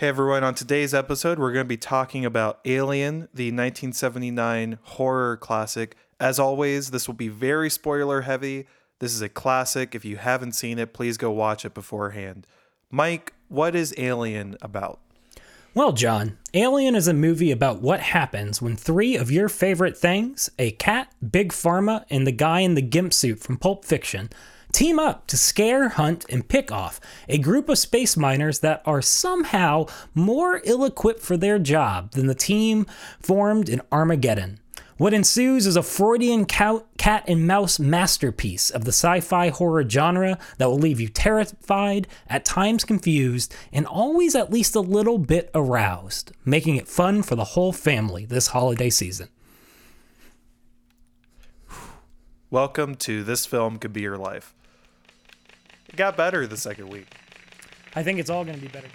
Hey everyone, on today's episode, we're going to be talking about Alien, the 1979 horror classic. As always, this will be very spoiler heavy. This is a classic. If you haven't seen it, please go watch it beforehand. Mike, what is Alien about? Well, John, Alien is a movie about what happens when three of your favorite things a cat, Big Pharma, and the guy in the gimp suit from Pulp Fiction team up to scare, hunt, and pick off a group of space miners that are somehow more ill equipped for their job than the team formed in Armageddon. What ensues is a Freudian cat and mouse masterpiece of the sci fi horror genre that will leave you terrified, at times confused, and always at least a little bit aroused, making it fun for the whole family this holiday season. Welcome to This Film Could Be Your Life. It got better the second week. I think it's all going to be better.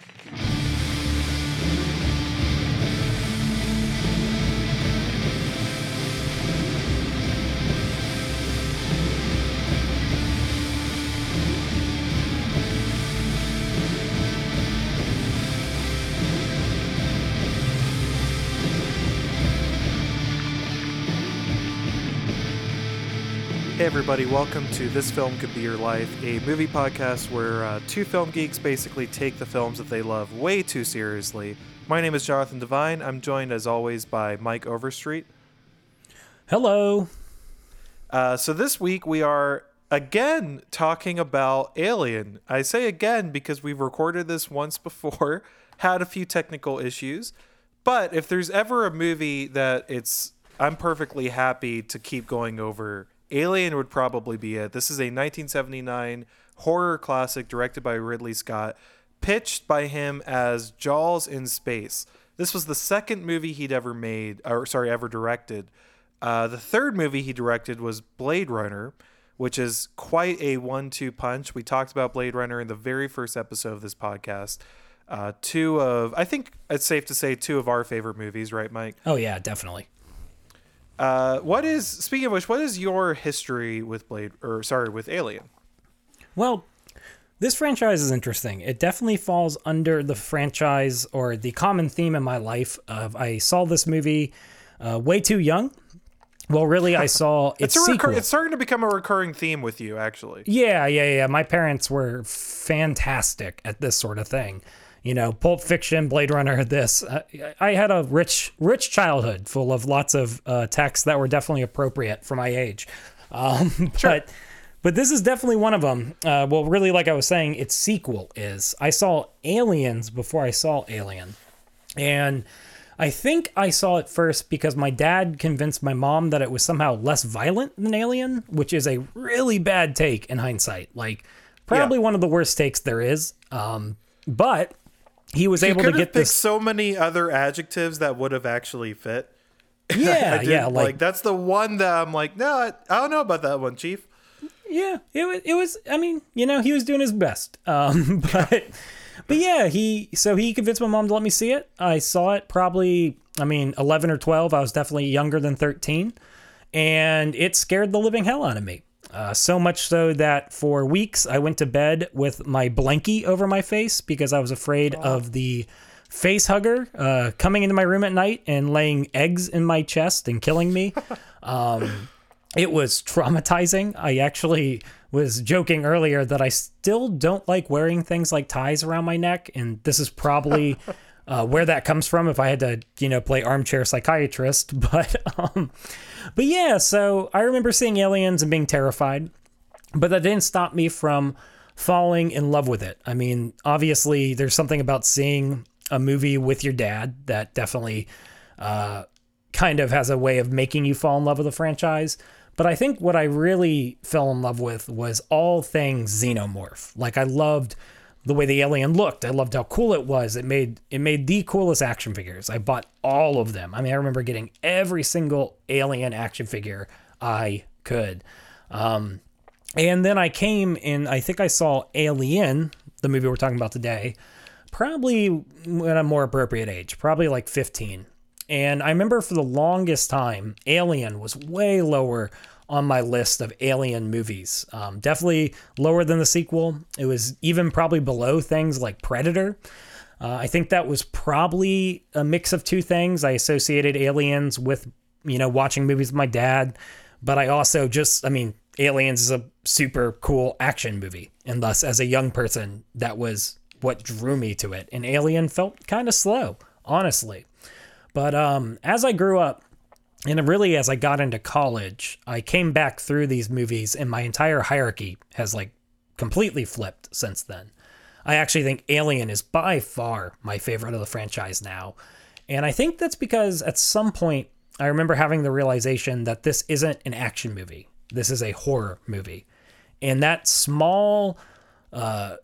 Everybody, welcome to This Film Could Be Your Life, a movie podcast where uh, two film geeks basically take the films that they love way too seriously. My name is Jonathan Devine. I'm joined, as always, by Mike Overstreet. Hello. Uh, so, this week we are again talking about Alien. I say again because we've recorded this once before, had a few technical issues. But if there's ever a movie that it's, I'm perfectly happy to keep going over Alien would probably be it. This is a 1979 horror classic directed by Ridley Scott, pitched by him as Jaws in space. This was the second movie he'd ever made, or sorry, ever directed. Uh, the third movie he directed was Blade Runner, which is quite a one-two punch. We talked about Blade Runner in the very first episode of this podcast. Uh, two of, I think it's safe to say, two of our favorite movies, right, Mike? Oh yeah, definitely. Uh, what is speaking of which, what is your history with Blade or sorry with Alien? Well, this franchise is interesting. It definitely falls under the franchise or the common theme in my life of I saw this movie uh, way too young. Well, really, I saw its, it's, recur- it's starting to become a recurring theme with you, actually. Yeah, yeah, yeah. My parents were fantastic at this sort of thing you know, Pulp Fiction, Blade Runner, this. Uh, I had a rich, rich childhood full of lots of uh, texts that were definitely appropriate for my age. Um, sure. But but this is definitely one of them. Uh, well, really, like I was saying, its sequel is. I saw Aliens before I saw Alien, and I think I saw it first because my dad convinced my mom that it was somehow less violent than Alien, which is a really bad take in hindsight. Like probably yeah. one of the worst takes there is. Um, but he was able to get this so many other adjectives that would have actually fit. Yeah, yeah, like, like, that's the one that I'm like, no, I, I, don't know about that one, Chief. Yeah, it was. It was. I mean, you know, he was doing his best. Um, but but yeah, he so he convinced my mom to let me see it. I saw it probably. I mean, eleven or twelve. I was definitely younger than thirteen, and it scared the living hell out of me. Uh, so much so that for weeks I went to bed with my blankie over my face because I was afraid oh. of the face hugger uh, coming into my room at night and laying eggs in my chest and killing me. Um, it was traumatizing. I actually was joking earlier that I still don't like wearing things like ties around my neck, and this is probably uh, where that comes from. If I had to, you know, play armchair psychiatrist, but um, but yeah, so I remember seeing aliens and being terrified, but that didn't stop me from falling in love with it. I mean, obviously, there's something about seeing a movie with your dad that definitely uh, kind of has a way of making you fall in love with the franchise. But I think what I really fell in love with was all things xenomorph. Like I loved the way the alien looked. I loved how cool it was. It made it made the coolest action figures. I bought all of them. I mean, I remember getting every single alien action figure I could. Um, and then I came in. I think I saw Alien, the movie we're talking about today, probably at a more appropriate age, probably like 15. And I remember for the longest time, Alien was way lower on my list of Alien movies. Um, definitely lower than the sequel. It was even probably below things like Predator. Uh, I think that was probably a mix of two things. I associated Aliens with, you know, watching movies with my dad, but I also just, I mean, Aliens is a super cool action movie. And thus, as a young person, that was what drew me to it. And Alien felt kind of slow, honestly. But um, as I grew up, and really as I got into college, I came back through these movies, and my entire hierarchy has like completely flipped since then. I actually think Alien is by far my favorite of the franchise now. And I think that's because at some point I remember having the realization that this isn't an action movie. This is a horror movie. And that small uh,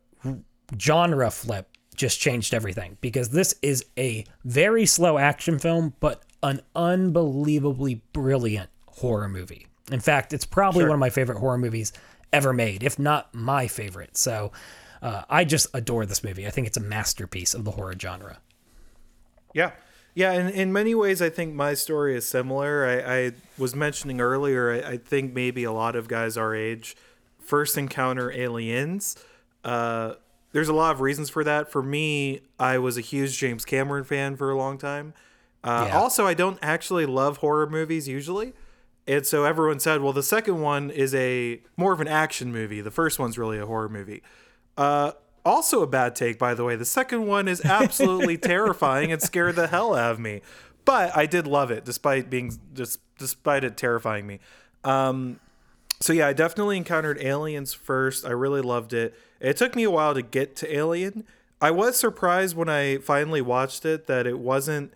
genre flip just changed everything because this is a very slow action film, but an unbelievably brilliant horror movie. In fact, it's probably Sure. one of my favorite horror movies ever made, if not my favorite. So uh, I just adore this movie. I think it's a masterpiece of the horror genre. Yeah. Yeah, in, in many ways, I think my story is similar. I, I was mentioning earlier, I, I think maybe a lot of guys our age first encounter aliens. Uh, there's a lot of reasons for that. For me, I was a huge James Cameron fan for a long time. Uh, Yeah. Also, I don't actually love horror movies usually. And so everyone said, well, the second one is a more of an action movie. The first one's really a horror movie. Uh, also a bad take, by the way. The second one is absolutely terrifying and scared the hell out of me. But I did love it, despite being just despite it terrifying me. Um, so yeah, I definitely encountered Aliens first. I really loved it. It took me a while to get to Alien. I was surprised when I finally watched it that it wasn't.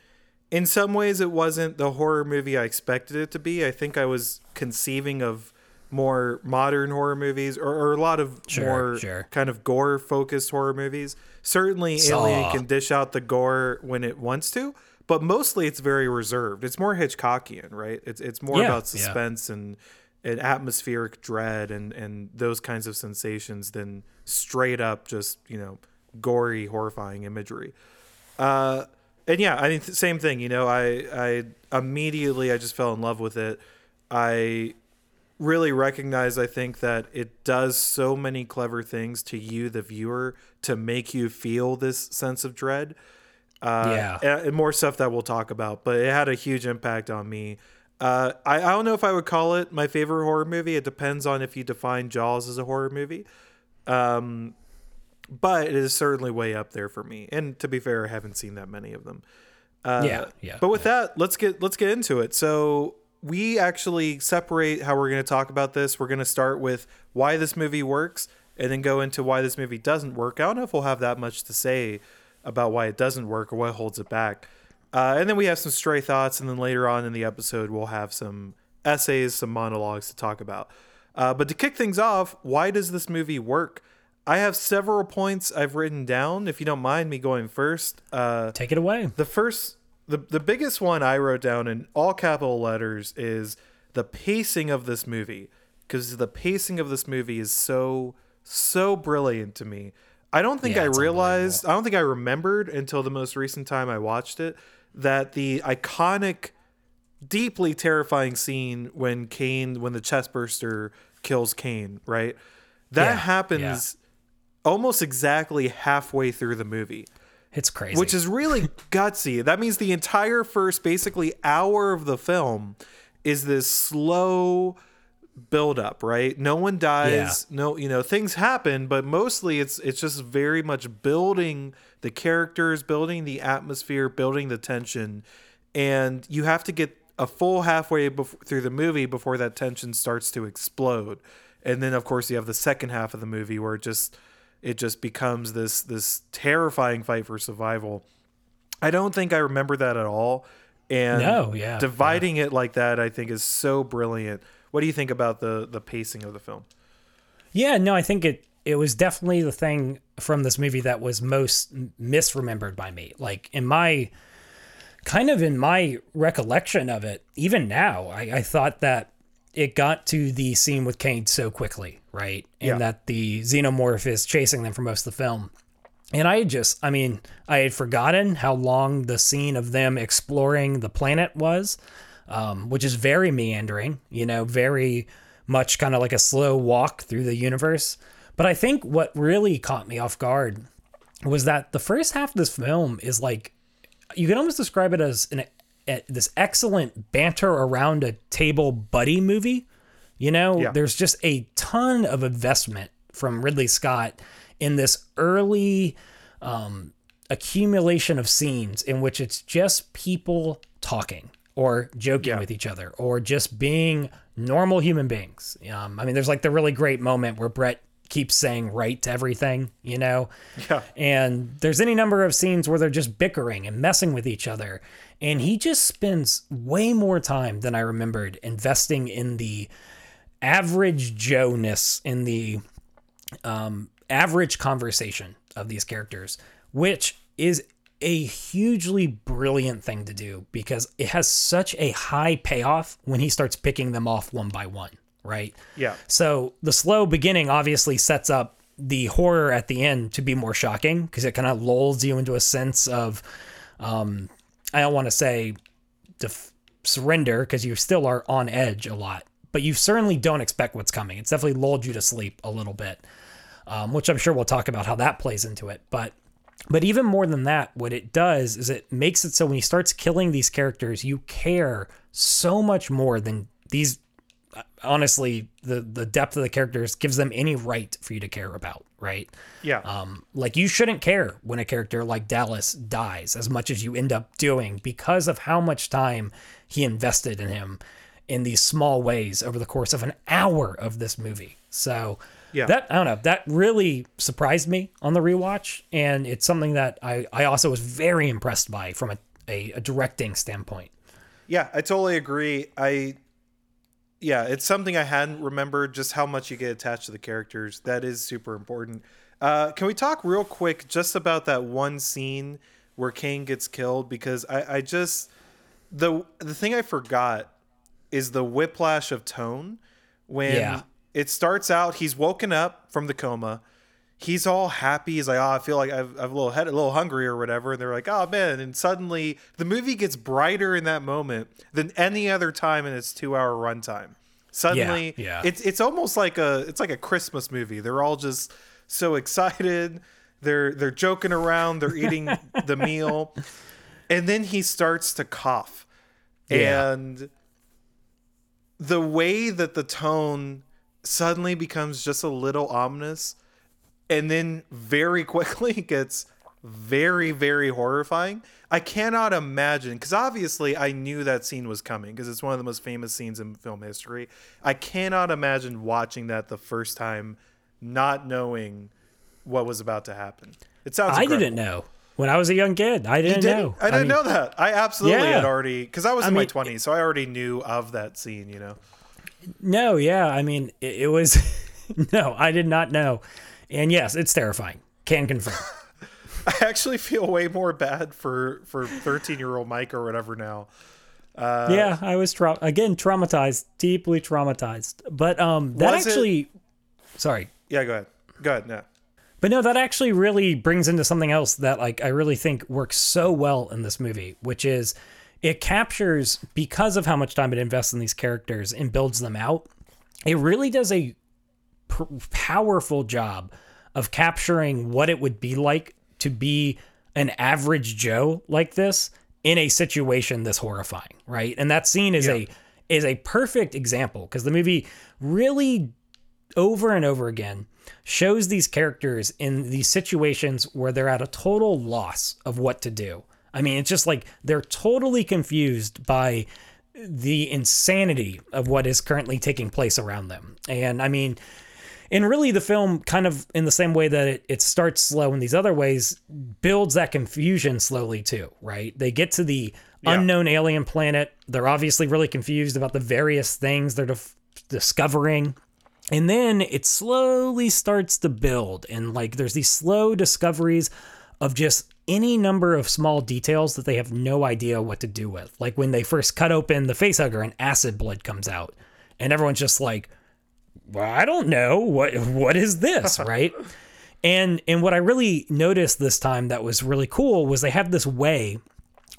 In some ways, it wasn't the horror movie I expected it to be. I think I was conceiving of more modern horror movies or, or a lot of Sure, more sure. kind of gore focused horror movies. Certainly, Saw. Alien can dish out the gore when it wants to, but mostly it's very reserved. It's more Hitchcockian, right? It's it's more Yeah, about yeah. suspense and and atmospheric dread and and those kinds of sensations than straight up just you know gory, horrifying imagery. Uh, and yeah, I mean, same thing. You know, I I immediately I just fell in love with it. I really recognize I think that it does so many clever things to you, the viewer, to make you feel this sense of dread. Uh, Yeah. and, and more stuff that we'll talk about, but it had a huge impact on me. Uh, I, I don't know if I would call it my favorite horror movie. It depends on if you define Jaws as a horror movie. Um, but it is certainly way up there for me. And to be fair, I haven't seen that many of them. Uh, Yeah, yeah, But with that, let's get let's get into it. So we actually separate how we're going to talk about this. We're going to start with why this movie works, and then go into why this movie doesn't work. I don't know if we'll have that much to say about why it doesn't work or what holds it back. Uh, and then we have some stray thoughts, and then later on in the episode, we'll have some essays, some monologues to talk about. Uh, but to kick things off, why does this movie work? I have several points I've written down. If you don't mind me going first, uh, Take it away. the first, the the biggest one I wrote down in all capital letters is the pacing of this movie, because the pacing of this movie is so so brilliant to me. I don't think Yeah, I realized, I don't think I remembered until the most recent time I watched it that the iconic, deeply terrifying scene when Kane, when the chest burster kills Kane, right? That Yeah, happens almost exactly halfway through the movie It's crazy. which is really gutsy. That means the entire first basically hour of the film is this slow build up, right? No one dies, no, you know, things happen, but mostly it's it's just very much building the characters, building the atmosphere, building the tension, and you have to get a full halfway bef- through the movie before that tension starts to explode. And then of course you have the second half of the movie where it just it just becomes this this terrifying fight for survival. I don't think I remember that at all. And No, yeah, dividing it like that I think is so brilliant. What do you think about the the pacing of the film? Yeah, no, I think it it was definitely the thing from this movie that was most misremembered by me. Like in my kind of in my recollection of it, even now, I, I thought that it got to the scene with Kane so quickly, right? And Yeah. that the xenomorph is chasing them for most of the film. And I just, I mean, I had forgotten how long the scene of them exploring the planet was, um, which is very meandering, you know, very much kind of like a slow walk through the universe. But I think what really caught me off guard was that the first half of this film is like you can almost describe it as an a, this excellent banter around a table buddy movie. You know, Yeah. there's just a ton of investment from Ridley Scott in this early um, accumulation of scenes in which it's just people talking or joking Yeah. with each other or just being normal human beings. Um, I mean, there's like the really great moment where Brett keeps saying right to everything, you know? Yeah. And there's any number of scenes where they're just bickering and messing with each other. And he just spends way more time than I remembered investing in the average Joe ness, in the um, average conversation of these characters, which is a hugely brilliant thing to do because it has such a high payoff when he starts picking them off one by one, right? Yeah. So the slow beginning obviously sets up the horror at the end to be more shocking because it kind of lulls you into a sense of, um, I don't want to say def- surrender because you still are on edge a lot, but you certainly don't expect what's coming. It's definitely lulled you to sleep a little bit, um, which I'm sure we'll talk about how that plays into it. But but even more than that, what it does is it makes it so when he starts killing these characters, you care so much more than these. Honestly, the the depth of the characters gives them any right for you to care about, right? Yeah. Um, like you shouldn't care when a character like Dallas dies as much as you end up doing because of how much time he invested in him in these small ways over the course of an hour of this movie. So Yeah. that I don't know, that really surprised me on the rewatch. And it's something that I, I also was very impressed by from a, a, a directing standpoint. Yeah, I totally agree. I yeah, it's something I hadn't remembered just how much you get attached to the characters. That is super important. Uh, can we talk real quick just about that one scene where Kane gets killed? Because I, I just the the thing I forgot is the whiplash of tone when Yeah. it starts out. He's woken up from the coma. He's all happy. He's like, "Oh, I feel like I've, I've a little head, a little hungry or whatever." And they're like, "Oh man!" And suddenly, the movie gets brighter in that moment than any other time in its two-hour runtime. Suddenly, yeah. it's it's almost like a it's like a Christmas movie. They're all just so excited. They're they're joking around. They're eating the meal, and then he starts to cough, Yeah. and the way that the tone suddenly becomes just a little ominous and then very quickly gets very very horrifying i cannot imagine because obviously i knew that scene was coming because it's one of the most famous scenes in film history i cannot imagine watching that the first time not knowing what was about to happen it sounds I didn't know when I was a young kid. I didn't, Didn't- know. I didn't mean, know that. I absolutely Yeah. had already because I was I in my twenties, so I already knew of that scene. You know, No, yeah. I mean, it, it was. no, I did not know. And yes, it's terrifying. Can confirm. I actually feel way more bad for for thirteen year old Mike or whatever now. Uh, yeah, I was tra- again traumatized, deeply traumatized. But um, that Was it- actually, sorry, Yeah, go ahead. Go ahead. No. but no, that actually really brings into something else that like I really think works so well in this movie, which is it captures because of how much time it invests in these characters and builds them out. It really does a pr- powerful job of capturing what it would be like to be an average Joe like this in a situation this horrifying, right? And that scene is a is a perfect example because the movie really over and over again shows these characters in these situations where they're at a total loss of what to do. I mean, it's just like they're totally confused by the insanity of what is currently taking place around them. And I mean, and really the film kind of in the same way that it, it starts slow in these other ways builds that confusion slowly too right? They get to the unknown alien planet. They're obviously really confused about the various things they're dif- discovering. And then it slowly starts to build and like there's these slow discoveries of just any number of small details that they have no idea what to do with. Like when they first cut open the facehugger and acid blood comes out and everyone's just like well, I don't know what what is this, right? and and what I really noticed this time that was really cool was they have this way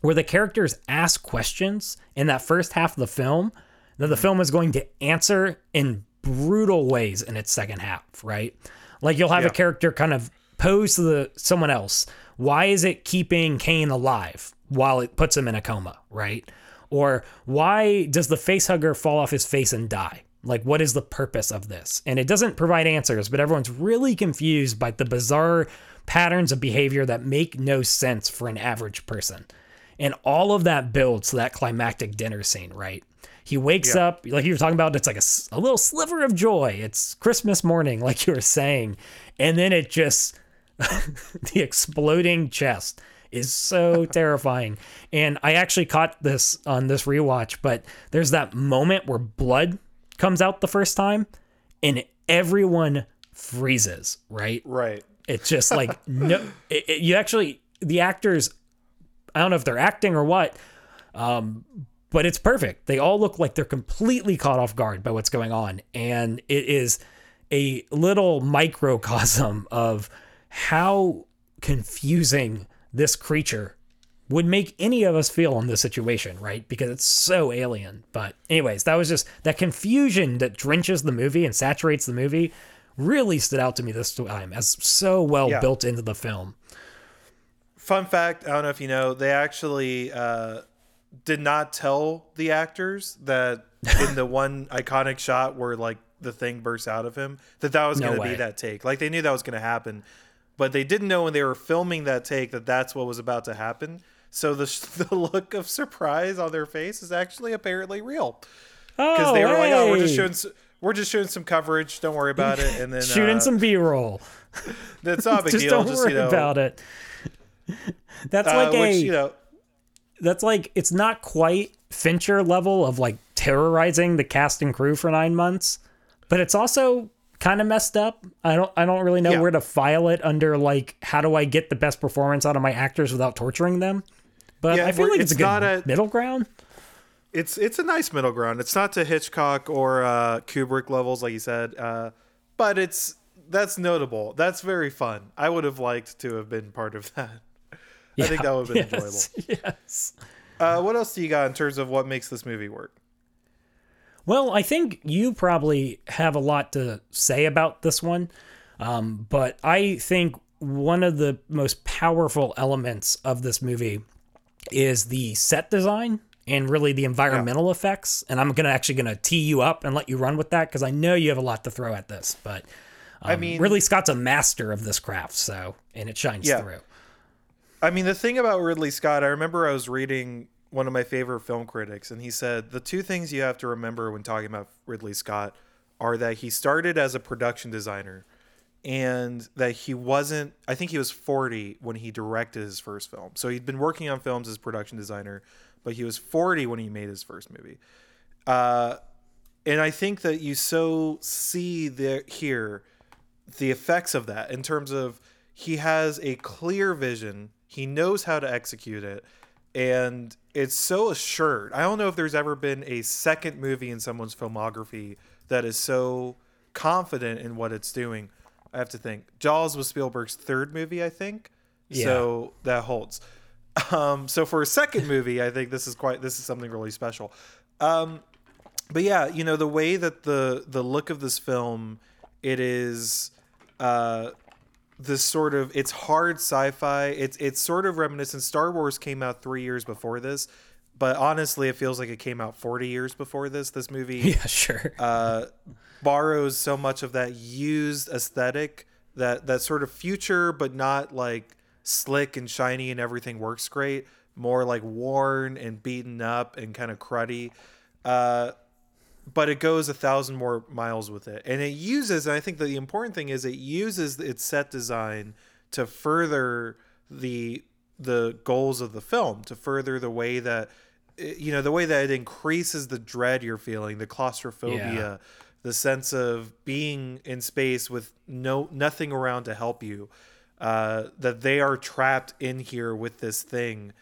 where the characters ask questions in that first half of the film that the film is going to answer in brutal ways in its second half, right? Like you'll have Yeah. a character kind of pose to the someone else, why is it keeping Kane alive while it puts him in a coma, right? Or why does the face hugger fall off his face and die? Like, what is the purpose of this? And it doesn't provide answers, but everyone's really confused by the bizarre patterns of behavior that make no sense for an average person. And all of that builds to that climactic dinner scene, right? He wakes Yeah. up, like you were talking about, it's like a little sliver of joy. It's Christmas morning, like you were saying. And then it just, the exploding chest is so terrifying. And I actually caught this on this rewatch, but there's that moment where blood comes out the first time and everyone freezes, right? Right. It's just like no, it, it- you actually the actors. I don't know if they're acting or what, um, but it's perfect. They all look like they're completely caught off guard by what's going on, and it is a little microcosm of how confusing this creature would make any of us feel in this situation, right? Because it's so alien. But anyways, that was just that confusion that drenches the movie and saturates the movie really stood out to me this time as so well Yeah. built into the film. Fun fact: I don't know if you know, they actually uh, did not tell the actors that in the one iconic shot where like the thing bursts out of him that that was No going to be that take. Like they knew that was going to happen, but they didn't know when they were filming that take that that's what was about to happen. So the the look of surprise on their face is actually apparently real because Oh, they were like, "Oh, we're just showing." We're just shooting some coverage. Don't worry about it. And then shooting uh, some B-roll. That's not a big Just deal. don't just worry you know, about it. That's uh, like a which you know, that's like it's not quite Fincher level of like terrorizing the cast and crew for nine months, but it's also kind of messed up. I don't I don't really know Yeah. where to file it under like how do I get the best performance out of my actors without torturing them. But Yeah, I feel like it's, it's a good not a- middle ground. it's it's a nice middle ground. It's not to Hitchcock or uh, Kubrick levels, like you said, uh, but it's that's notable. That's very fun. I would have liked to have been part of that. I think that would have been enjoyable. yes, Yes. Uh, what else do you got in terms of what makes this movie work? Well, I think you probably have a lot to say about this one, um, but I think one of the most powerful elements of this movie is the set design and really the environmental effects. And I'm gonna actually gonna tee you up and let you run with that because I know you have a lot to throw at this. But um, I mean- Ridley Scott's a master of this craft, so and it shines Yeah. through. I mean, the thing about Ridley Scott, I remember I was reading one of my favorite film critics, and he said the two things you have to remember when talking about Ridley Scott are that he started as a production designer and that he wasn't, I think he was 40 when he directed his first film. So he'd been working on films as production designer, but he was 40 when he made his first movie. Uh, and I think that you so see there here the effects of that in terms of he has a clear vision, he knows how to execute it, and it's so assured. I don't know if there's ever been a second movie in someone's filmography that is so confident in what it's doing. I have to think. Jaws was Spielberg's third movie, I think. Yeah. So that holds. Um, so for a second movie, I think this is quite this is something really special. Um, but yeah, you know the way that the the look of this film, it is uh, this sort of it's hard sci-fi. It's it's sort of reminiscent. Star Wars came out three years before this, but honestly, it feels like it came out forty years before this. This movie Yeah, sure. uh, borrows so much of that used aesthetic, that that sort of future, but not like slick and shiny and everything works great. More like worn and beaten up and kind of cruddy. Uh, but it goes a thousand more miles with it, and it uses. And I think that the important thing is it uses its set design to further the the goals of the film, to further the way that you know the way that it increases the dread you're feeling, the claustrophobia, Yeah. The sense of being in space with no nothing around to help you. Uh, that they are trapped in here with this thing.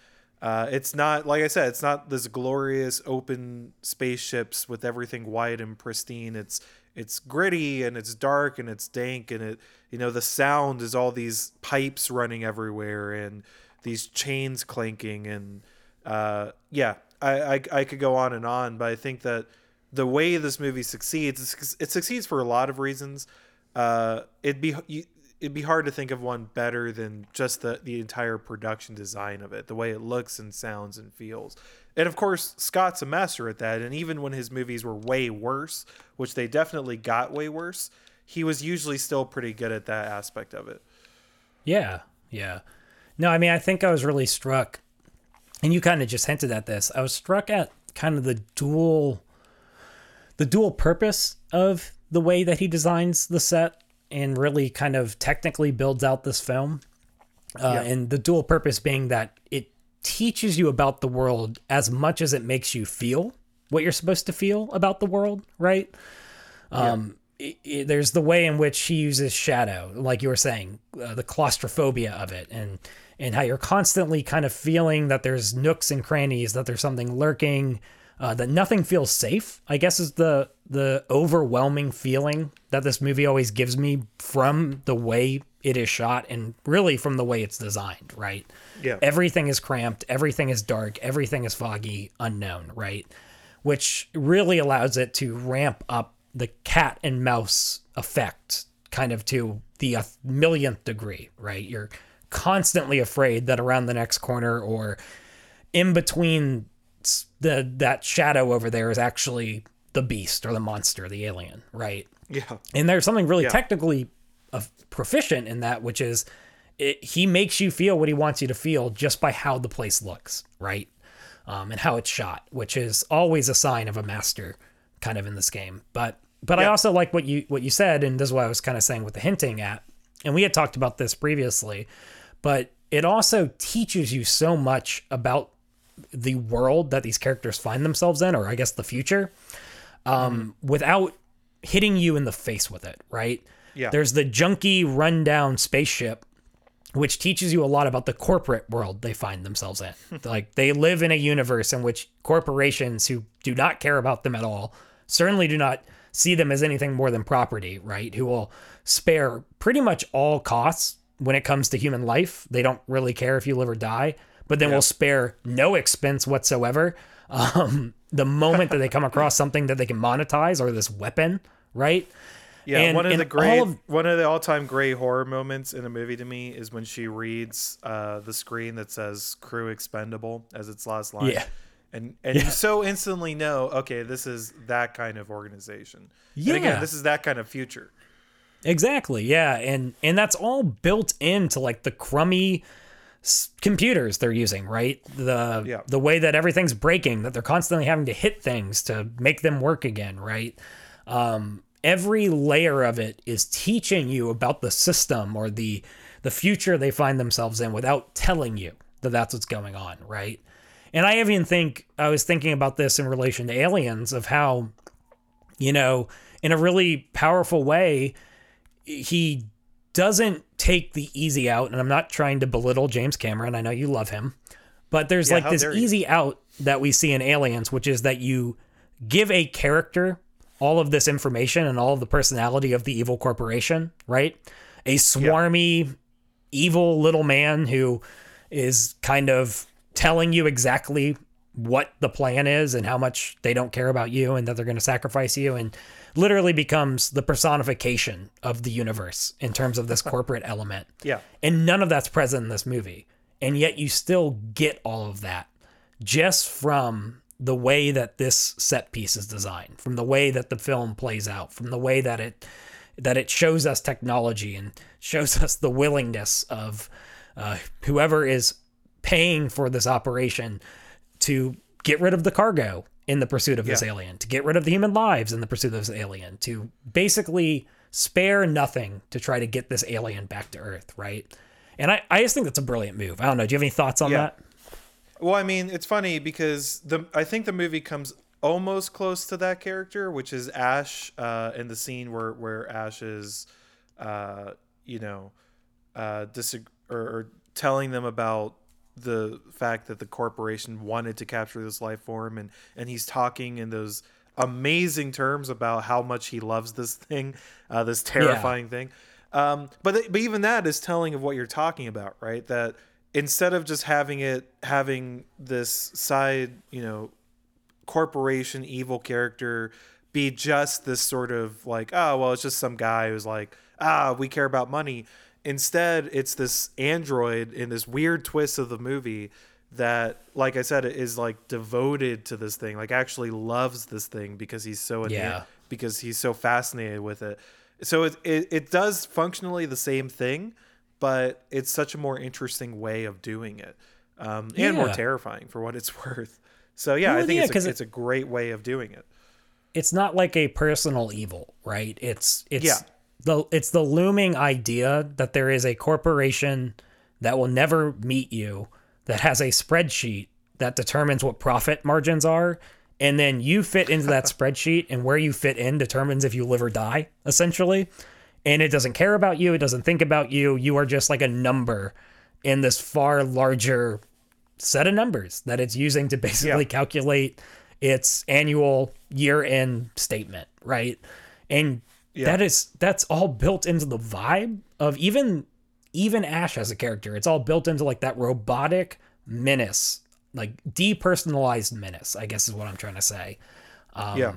Uh, it's not like I said. It's not this glorious open spaceships with everything white and pristine. It's it's gritty and it's dark and it's dank and it you know the sound is all these pipes running everywhere and these chains clanking and uh, yeah I, I I could go on and on but I think that the way this movie succeeds it succeeds for a lot of reasons. Uh, it'd be it'd be hard to think of one better than just the the entire production design of it, the way it looks and sounds and feels. And of course, Scott's a master at that. And even when his movies were way worse, which they definitely got way worse, he was usually still pretty good at that aspect of it. Yeah, yeah. No, I mean, I think I was really struck, and you kind of just hinted at this. I was struck at kind of the dual, the dual purpose of the way that he designs the set and really kind of technically builds out this film. Uh, yeah. And the dual purpose being that it teaches you about the world as much as it makes you feel what you're supposed to feel about the world, right? Yeah. Um, it, it, there's the way in which he uses shadow, like you were saying, uh, the claustrophobia of it, and and how you're constantly kind of feeling that there's nooks and crannies, that there's something lurking, uh, that nothing feels safe. I guess is the the overwhelming feeling that this movie always gives me from the way it is shot and really from the way it's designed, right? Yeah. Everything is cramped, everything is dark, everything is foggy, unknown, right? Which really allows it to ramp up the cat and mouse effect kind of to the millionth degree, right? You're constantly afraid that around the next corner or in between the that shadow over there is actually the beast or the monster, the alien, right? Yeah. And there's something really yeah. technically proficient in that, which is it, he makes you feel what he wants you to feel just by how the place looks, right? Um, and how it's shot, which is always a sign of a master, kind of in this game. But but yeah. I also like what you what you said, and this is what I was kind of saying with the hinting at. And we had talked about this previously, but it also teaches you so much about the world that these characters find themselves in, or I guess the future, um, mm. without hitting you in the face with it, right? Yeah. There's the junky, rundown spaceship, which teaches you a lot about the corporate world they find themselves in. like they live in a universe in which corporations who do not care about them at all certainly do not see them as anything more than property, right? Who will spare pretty much all costs when it comes to human life. They don't really care if you live or die, but then yeah. will spare no expense whatsoever. Um, the moment that they come across something that they can monetize or this weapon, right? Yeah, and, one of the great, of, one of the all-time great horror moments in a movie to me is when she reads uh, the screen that says "crew expendable" as its last line. Yeah, and and yeah. you so instantly know, okay, this is that kind of organization. Yeah, again, this is that kind of future. Exactly. Yeah, and and that's all built into like the crummy computers they're using, right? The yeah. the way that everything's breaking, that they're constantly having to hit things to make them work again, right? Um, every layer of it is teaching you about the system or the the future they find themselves in without telling you that that's what's going on, right? And I even think I was thinking about this in relation to aliens of how you know, in a really powerful way he doesn't take the easy out and I'm not trying to belittle James Cameron. I know you love him. But there's yeah, like this easy out that we see in Aliens, which is that you give a character all of this information and all of the personality of the evil corporation, right? A swarmy, yeah. evil little man who is kind of telling you exactly what the plan is and how much they don't care about you and that they're going to sacrifice you and literally becomes the personification of the universe in terms of this corporate element. Yeah. And none of that's present in this movie. And yet you still get all of that just from the way that this set piece is designed, from the way that the film plays out, from the way that it that it shows us technology and shows us the willingness of uh, whoever is paying for this operation to get rid of the cargo in the pursuit of this alien, to get rid of the human lives in the pursuit of this alien, to basically spare nothing to try to get this alien back to Earth, right? And I, I just think that's a brilliant move. I don't know. Do you have any thoughts on yeah. that? Well, I mean, it's funny because the I think the movie comes almost close to that character, which is Ash uh, in the scene where where Ash is, uh, you know, uh, disag- or, or telling them about the fact that the corporation wanted to capture this life form, and and he's talking in those amazing terms about how much he loves this thing, uh, this terrifying yeah. thing. Um, but th- but even that is telling of what you're talking about, right? That instead of just having it having this side, you know, corporation evil character be just this sort of like, oh well, it's just some guy who's like ah, we care about money. Instead, it's this android in this weird twist of the movie that, like I said, is like devoted to this thing, like actually loves this thing because he's so Yeah. because he's so fascinated with it. So it, it it does functionally the same thing, but it's such a more interesting way of doing it, um, and more terrifying for what it's worth. So yeah, I think yeah, it's a, it's a great way of doing it. it's not like a personal evil, right? It's it's Yeah. The it's the looming idea that there is a corporation that will never meet you that has a spreadsheet that determines what profit margins are and then you fit into that spreadsheet and where you fit in determines if you live or die essentially and it doesn't care about you it doesn't think about you you are just like a number in this far larger set of numbers that it's using to basically Yeah. calculate its annual year-end statement, right? And Yeah. that is that's all built into the vibe of even even Ash as a character. It's all built into like that robotic menace, like depersonalized menace, I guess is what I'm trying to say. Um, yeah,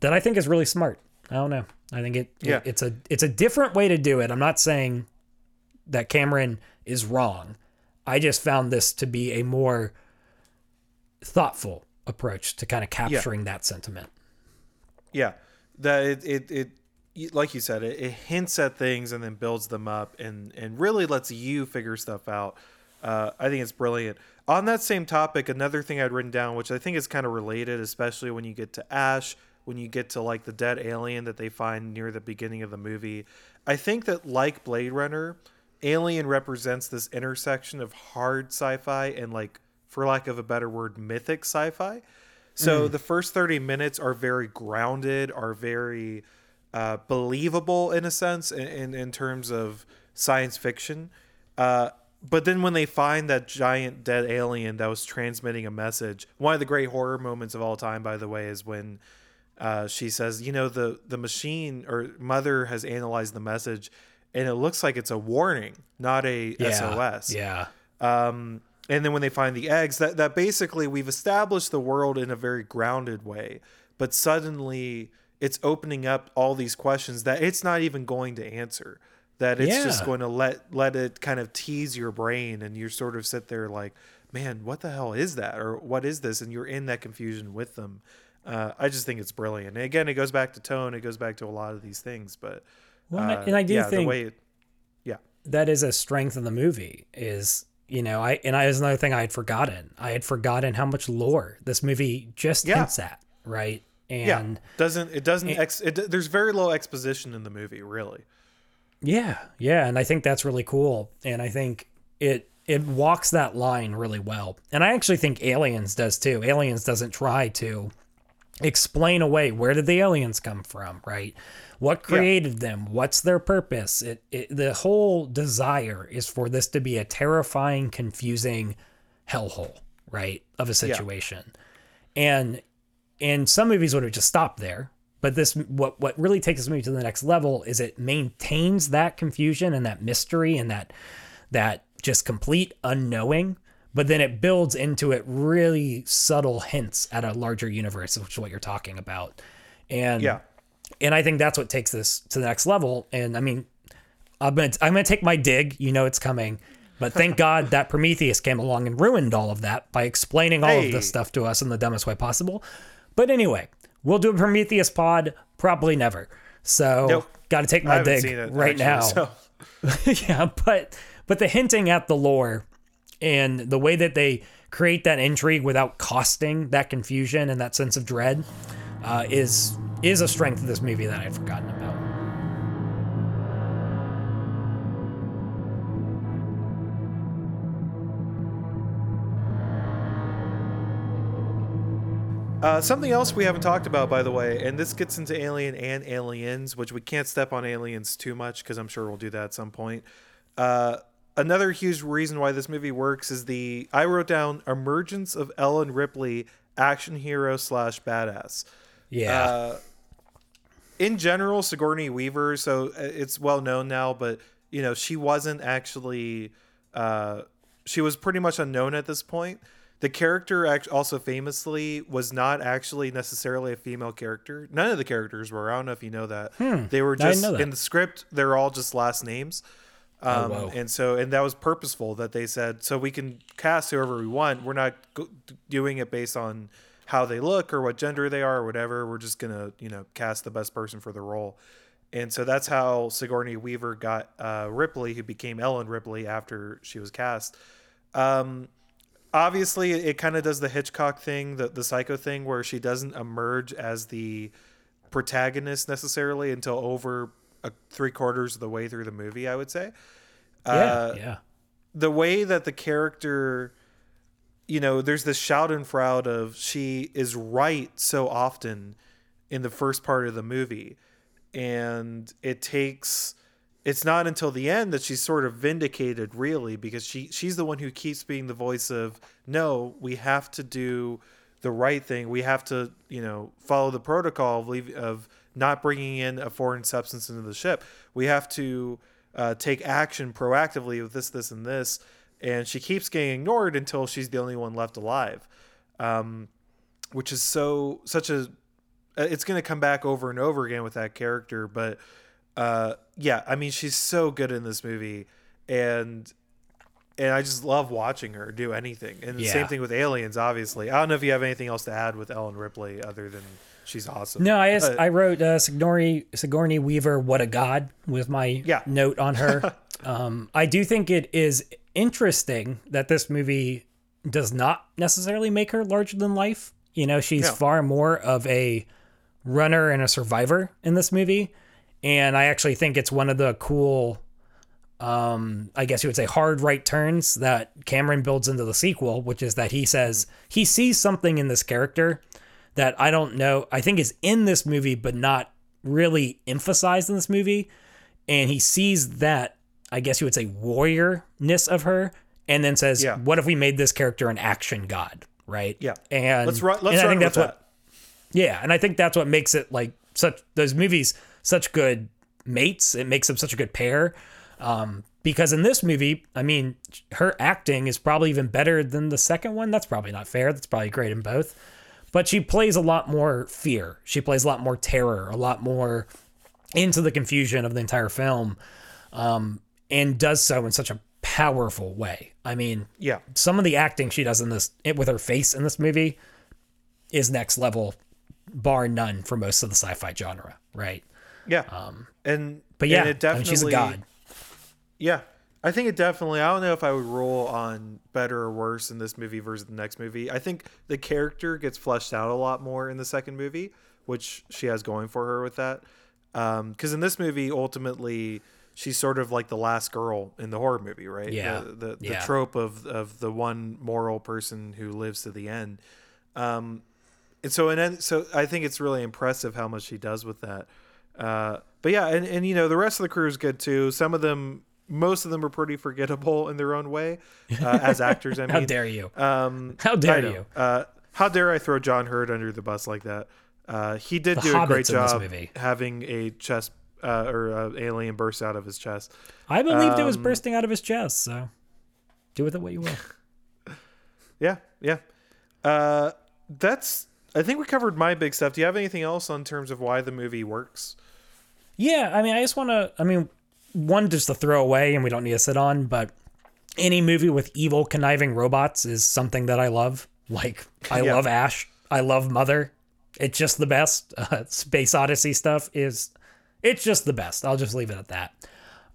That I think is really smart. I don't know. I think it, Yeah. it it's a it's a different way to do it. I'm not saying that Cameron is wrong. I just found this to be a more thoughtful approach to kind of capturing that sentiment. yeah. That it it, it like you said, it, it hints at things and then builds them up and and really lets you figure stuff out. Uh, I think it's brilliant. On that same topic, another thing I'd written down, which I think is kind of related, especially when you get to Ash, when you get to like the dead alien that they find near the beginning of the movie. I think that like Blade Runner, Alien represents this intersection of hard sci-fi and like, for lack of a better word, mythic sci-fi. So the first 30 minutes are very grounded, are very uh, believable in a sense in, in, in terms of science fiction. Uh, but then when they find that giant dead alien that was transmitting a message, one of the great horror moments of all time, by the way, is when uh, she says, "You know, the the machine or mother has analyzed the message, and it looks like it's a warning, not a SOS." Yeah. Um, and then when they find the eggs, that that basically we've established the world in a very grounded way, but suddenly it's opening up all these questions that it's not even going to answer. That it's just going to let let it kind of tease your brain, and you sort of sit there like, man, what the hell is that, or what is this? And you're in that confusion with them. Uh, I just think it's brilliant. And again, it goes back to tone. It goes back to a lot of these things, but Well, and I- uh, and I do yeah, think way it, yeah, that is a strength of the movie is you know i and i is another thing i had forgotten i had forgotten how much lore this movie just Yeah. hints at right and yeah, yeah doesn't it doesn't ex, it, there's very low exposition in the movie, really. Yeah, yeah. And i think that's really cool. And i think it it walks that line really well. And i actually think aliens does too. Aliens doesn't try to explain away where did the aliens come from right? What created them? What's their purpose? It, it the whole desire is for this to be a terrifying confusing hellhole right of a situation. And and some movies would have just stopped there but this what what really takes this movie to the next level is it maintains that confusion and that mystery and that that just complete unknowing but then it builds into it really subtle hints at a larger universe which is what you're talking about and Yeah. and I think that's what takes this to the next level. And I mean, I'm gonna I'm gonna take my dig. You know it's coming, but thank God that Prometheus came along and ruined all of that by explaining all of this stuff to us in the dumbest way possible. But anyway, we'll do a Prometheus pod. Probably never. So Nope. got to take my dig it right actually, now. so- yeah, but but the hinting at the lore and the way that they create that intrigue without costing that confusion and that sense of dread uh, is is a strength of this movie that I'd forgotten about. Uh, something else we haven't talked about, by the way, and this gets into Alien and Aliens, which we can't step on Aliens too much because I'm sure we'll do that at some point. Uh, another huge reason why this movie works is the I wrote down emergence of Ellen Ripley, action hero slash badass. Yeah, Uh, in general, Sigourney Weaver, so uh, it's well known now, but you know she wasn't actually. Uh, she was pretty much unknown at this point. The character act- also famously was not actually necessarily a female character. None of the characters were. I don't know if you know that. They were Hmm. just in the script. They're all just last names. Um, whoa. and so, and that was purposeful that they said, so we can cast whoever we want. We're not go- doing it based on how they look or what gender they are or whatever. We're just gonna, you know, cast the best person for the role. And so that's how Sigourney Weaver got uh, Ripley, who became Ellen Ripley after she was cast. Um, obviously, it, kind of does the Hitchcock thing, the the psycho thing, where she doesn't emerge as the protagonist necessarily until over a, three quarters of the way through the movie. I would say Yeah, Uh, yeah. the way that the character you know there's this schadenfreude of she is right so often in the first part of the movie and it takes it's not until the end that she's sort of vindicated really because she she's the one who keeps being the voice of no we have to do the right thing. We have to you know follow the protocol of leave, of not bringing in a foreign substance into the ship. We have to uh, take action proactively with this this and this and she keeps getting ignored until she's the only one left alive. Um, which is so such a uh, it's going to come back over and over again with that character but uh yeah i mean she's so good in this movie and and i just love watching her do anything and the Yeah. same thing with aliens obviously i don't know if you have anything else to add with ellen ripley other than she's awesome No, I just, I wrote uh, Sigourney Sigourney Weaver, what a god, with my Yeah. note on her. um, I do think it is interesting that this movie does not necessarily make her larger than life. You know, she's Yeah. far more of a runner and a survivor in this movie, and I actually think it's one of the cool. Um, I guess you would say hard right turns that Cameron builds into the sequel, which is that he says he sees something in this character that I don't know. I think is in this movie, but not really emphasized in this movie. And he sees that, I guess you would say, warriorness of her, and then says, Yeah. "What if we made this character an action god?" Right? yeah And let's run let's and I run think that's what that yeah, and I think that's what makes it like such those movies such good mates. It makes them such a good pair. Um, because in this movie, I mean, her acting is probably even better than the second one. That's probably not fair. That's probably great in both. But she plays a lot more fear. She plays a lot more terror, a lot more into the confusion of the entire film, um, and does so in such a powerful way. I mean, yeah some of the acting she does in this it, with her face in this movie is next level bar none for most of the sci-fi genre right yeah and Um, but and yeah it I definitely mean, she's a god Yeah. I think it definitely I don't know if I would rule on better or worse in this movie versus the next movie. I think the character gets fleshed out a lot more in the second movie, which she has going for her with that. Um cuz in this movie ultimately she's sort of like the last girl in the horror movie, right? Yeah. The the, the Yeah. trope of of the one moral person who lives to the end. Um and so and then, so I think it's really impressive how much she does with that. Uh, but yeah, and, and you know the rest of the crew is good too. Some of them, most of them are pretty forgettable in their own way uh, as actors. I mean, how dare you Um, How dare you. Uh, how dare I throw John Hurt under the bus like that? Uh, he did The do a great hobbits in this job having a chest uh, or uh, alien burst out of his chest. i believed it was Um, bursting out of his chest so do with it what you will Yeah, yeah. Uh, that's. I think we covered my big stuff. Do you have anything else on terms of why the movie works? Yeah i mean i just want to i mean one just to throw away and we don't need to sit on but any movie with evil conniving robots is something that i love. Like i Yeah. love ash. I love mother. It's just the best. Uh, space odyssey stuff is it's just the best. I'll just leave it at that.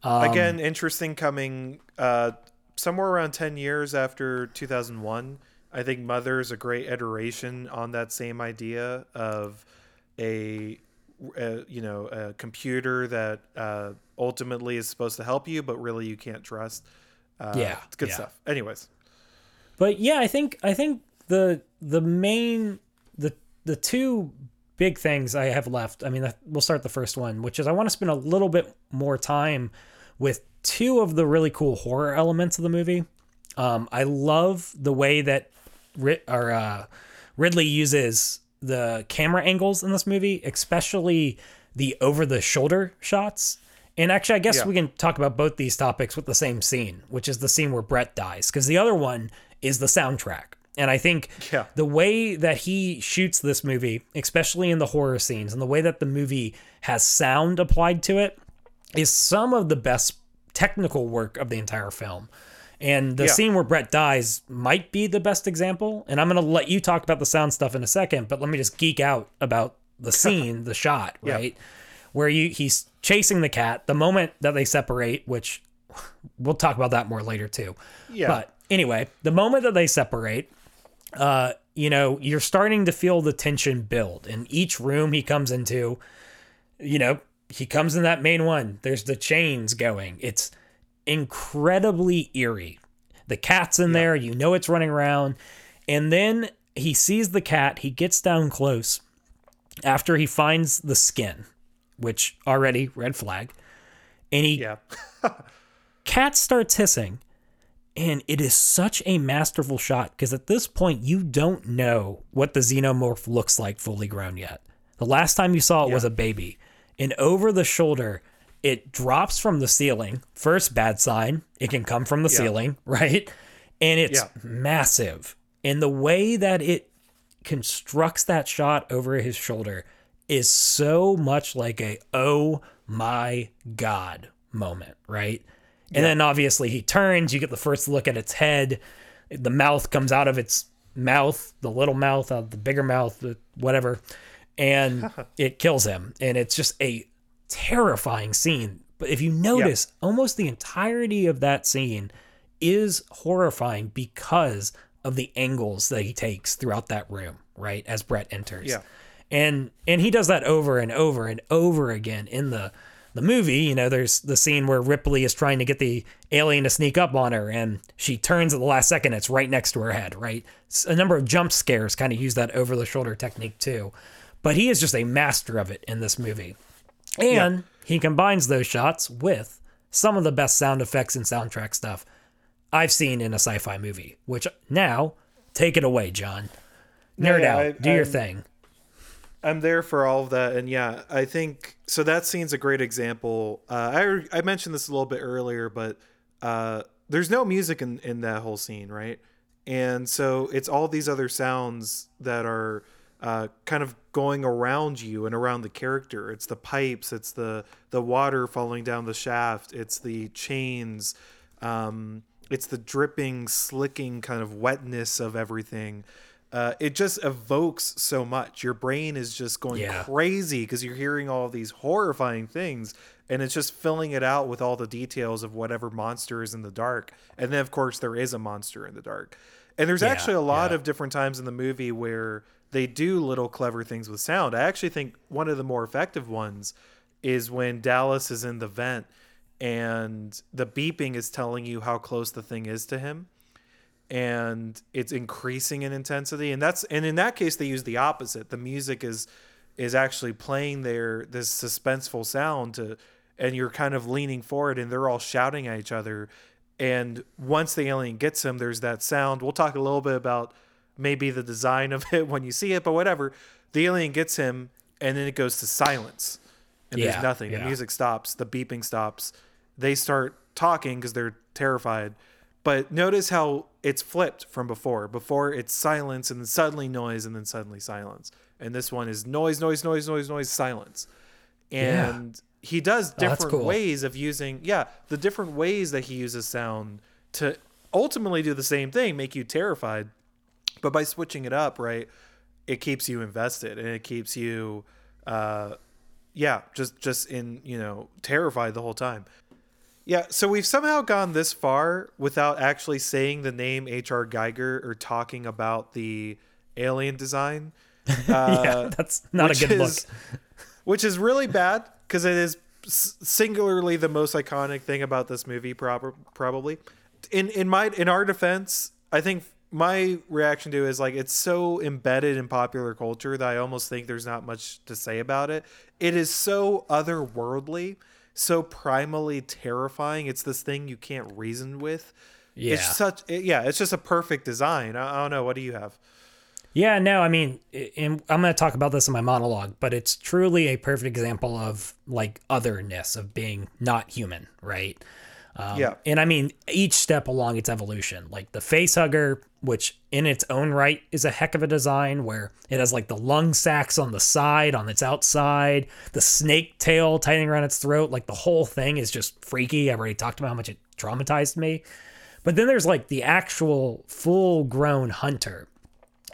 Um, Again, interesting coming uh, somewhere around 10 years after 2001. I think Mother is a great iteration on that same idea of a, uh you know, a computer that uh, ultimately is supposed to help you, but really you can't trust. Uh, Yeah, It's good yeah. stuff. Anyways. But yeah, I think I think the the main the the two big things I have left. I mean, we'll start the first one, which is I want to spend a little bit more time with two of the really cool horror elements of the movie. Um, I love the way that Rid- or, uh, Ridley uses the camera angles in this movie, especially the over the shoulder shots. And actually, I guess Yeah. we can talk about both these topics with the same scene, which is the scene where Brett dies, because the other one is the soundtrack. And I think Yeah. the way that he shoots this movie, especially in the horror scenes, and the way that the movie has sound applied to it, is some of the best technical work of the entire film. And the Yeah. scene where Brett dies might be the best example. And I'm going to let you talk about the sound stuff in a second, but let me just geek out about the scene, the shot, Yeah. right? Where you he's chasing the cat. The moment that they separate, which we'll talk about that more later too. Yeah. But anyway, the moment that they separate, uh, you know, you're starting to feel the tension build. In each room he comes into, you know, he comes in that main one. There's the chains going. It's incredibly eerie. The cat's in there, you know it's running around. And then he sees the cat, he gets down close after he finds the skin, which already red flag. And he Yeah. cat starts hissing and it is such a masterful shot because at this point you don't know what the xenomorph looks like fully grown yet the last time you saw it was a baby and over the shoulder it drops from the ceiling. First bad sign. It can come from the ceiling right? And it's Yeah. massive. And the way that it constructs that shot over his shoulder is so much like a oh my god moment, right? And then obviously he turns, you get the first look at its head, the mouth comes out of its mouth, the little mouth, out of the bigger mouth, whatever, and it kills him. And it's just a terrifying scene. But if you notice, almost the entirety of that scene is horrifying because of the angles that he takes throughout that room, right? As Brett enters. Yeah. And and he does that over and over and over again in the the movie, you know, there's the scene where Ripley is trying to get the alien to sneak up on her and she turns at the last second, it's right next to her head, right? A number of jump scares kind of use that over the shoulder technique too. But he is just a master of it in this movie. And he combines those shots with some of the best sound effects and soundtrack stuff I've seen in a sci fi movie, which now take it away, John. Nerd yeah, out. I- Do your I'm- thing. I'm there for all of that, and yeah, I think so. That scene's a great example. Uh, I I mentioned this a little bit earlier, but uh, there's no music in in that whole scene, right? And so it's all these other sounds that are uh, kind of going around you and around the character. It's the pipes, it's the the water falling down the shaft, it's the chains, um, it's the dripping, slicking kind of wetness of everything. Uh, it just evokes so much. Your brain is just going Yeah. crazy because you're hearing all these horrifying things, and it's just filling it out with all the details of whatever monster is in the dark. And then, of course, there is a monster in the dark. And there's Yeah, actually a lot yeah. of different times in the movie where they do little clever things with sound. I actually think one of the more effective ones is when Dallas is in the vent and the beeping is telling you how close the thing is to him and it's increasing in intensity. And that's and in that case they use the opposite. The music is is actually playing their this suspenseful sound to and you're kind of leaning forward and they're all shouting at each other. And once the alien gets him there's that sound. We'll talk a little bit about maybe the design of it when you see it but whatever the alien gets him and then it goes to silence and Yeah, there's nothing yeah. the music stops the beeping stops they start talking because they're terrified but notice how it's flipped from before. Before it's silence and then suddenly noise and then suddenly silence. And this one is noise, noise, noise, noise, noise, silence. And he does Oh, different cool. ways of using, yeah, the different ways that he uses sound to ultimately do the same thing, make you terrified. But by switching it up, right, it keeps you invested and it keeps you, uh, yeah, just just in you know terrified the whole time. Yeah, so we've somehow gone this far without actually saying the name H.R. Giger or talking about the alien design, yeah, that's not a good is- look. which is really bad because it is singularly the most iconic thing about this movie. Prob- probably, in in my in our defense, I think my reaction to it is like it's so embedded in popular culture that I almost think there's not much to say about it. It is so otherworldly, so primally terrifying. It's this thing you can't reason with. Yeah. It's such it- yeah, it's just a perfect design. I, I don't know, what do you have? Yeah, no, I mean, and I'm going to talk about this in my monologue, but it's truly a perfect example of like otherness, of being not human, right? Um, Yeah. And I mean, each step along its evolution, like the face hugger, which in its own right is a heck of a design where it has like the lung sacs on the side, on its outside, the snake tail tightening around its throat. Like the whole thing is just freaky. I've already talked about how much it traumatized me. But then there's like the actual full grown hunter.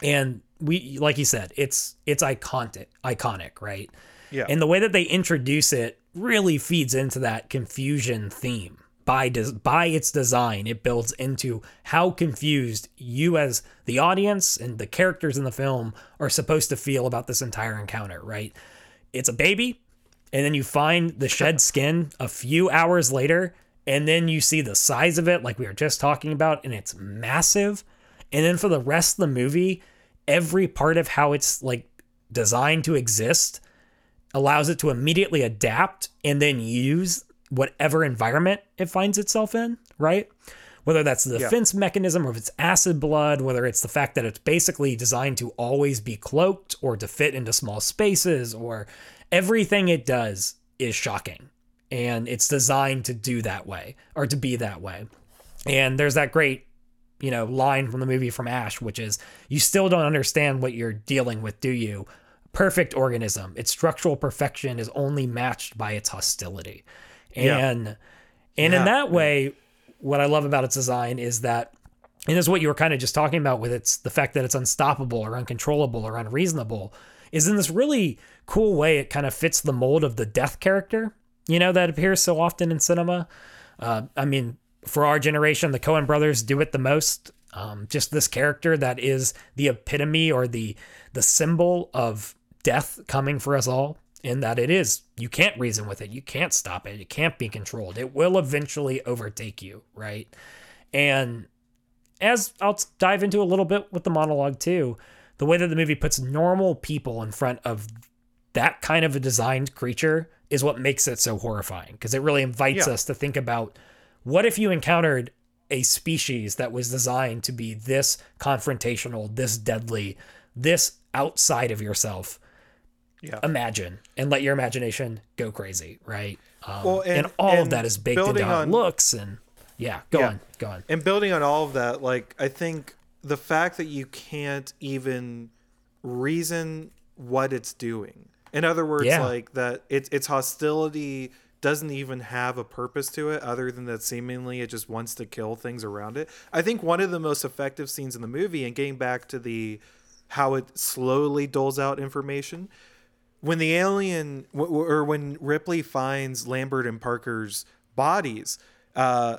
And we, like you said, it's it's iconic, iconic, right? Yeah. And the way that they introduce it really feeds into that confusion theme. By des- by its design, it builds into how confused you as the audience and the characters in the film are supposed to feel about this entire encounter, right? It's a baby, and then you find the shed skin a few hours later, and then you see the size of it, like we were just talking about, and it's massive. And then for the rest of the movie, every part of how it's like designed to exist allows it to immediately adapt and then use whatever environment it finds itself in, right? Whether that's the Yeah. defense mechanism or if it's acid blood, whether it's the fact that it's basically designed to always be cloaked or to fit into small spaces, or everything it does is shocking. And it's designed to do that way or to be that way. And there's that great, you know, line from the movie from Ash, which is, you still don't understand what you're dealing with, do you? Perfect organism. Its structural perfection is only matched by its hostility. Yeah. And and Yeah. in that way, what I love about its design is that and is what you were kind of just talking about with its the fact that it's unstoppable or uncontrollable or unreasonable is in this really cool way it kind of fits the mold of the death character you know that appears so often in cinema uh, i mean for our generation the coen brothers do it the most um, just this character that is the epitome or the the symbol of death coming for us all in that it is you can't reason with it you can't stop it it can't be controlled it will eventually overtake you right and as I'll dive into a little bit with the monologue too, the way that the movie puts normal people in front of that kind of a designed creature is what makes it so horrifying because it really invites Yeah. us to think about what if you encountered a species that was designed to be this confrontational, this deadly, this outside of yourself. Yeah. Imagine and let your imagination go crazy, right? Um, Well, and, and- all of that is baked into how on- looks and yeah, go Yeah. on, go on. And building on all of that, like I think the fact that you can't even reason what it's doing. In other words, Yeah. like that its its hostility doesn't even have a purpose to it other than that seemingly it just wants to kill things around it. I think one of the most effective scenes in the movie and getting back to the how it slowly doles out information when the alien or when Ripley finds Lambert and Parker's bodies, uh,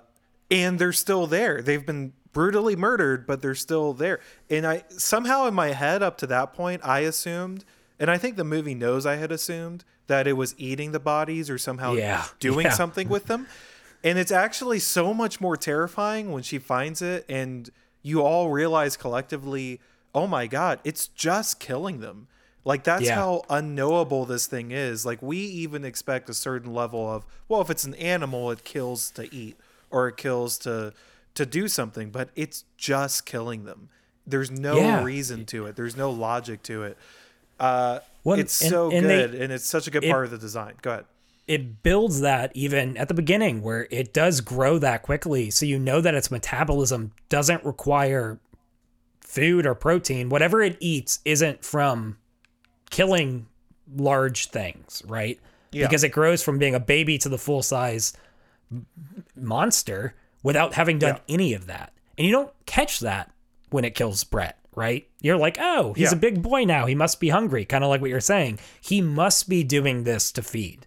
and they're still there. They've been brutally murdered, but they're still there. And I somehow in my head up to that point, I assumed, and I think the movie knows I had assumed that it was eating the bodies or somehow Yeah, doing yeah. something with them. And it's actually so much more terrifying when she finds it and you all realize collectively, oh my God, it's just killing them. Like that's Yeah. how unknowable this thing is. Like we even expect a certain level of, well, if it's an animal, it kills to eat or it kills to to do something, but it's just killing them. There's no Yeah. reason to it. There's no logic to it. Uh, Well, it's and- so and they- good, and it's such a good it- part of the design. Go ahead. it builds that even at the beginning where it does grow that quickly so you know that its metabolism doesn't require food or protein whatever it eats isn't from killing large things right Yeah. because it grows from being a baby to the full size monster without having done Yeah. any of that and you don't catch that when it kills Brett right you're like oh he's Yeah. a big boy now he must be hungry kind of like what you're saying he must be doing this to feed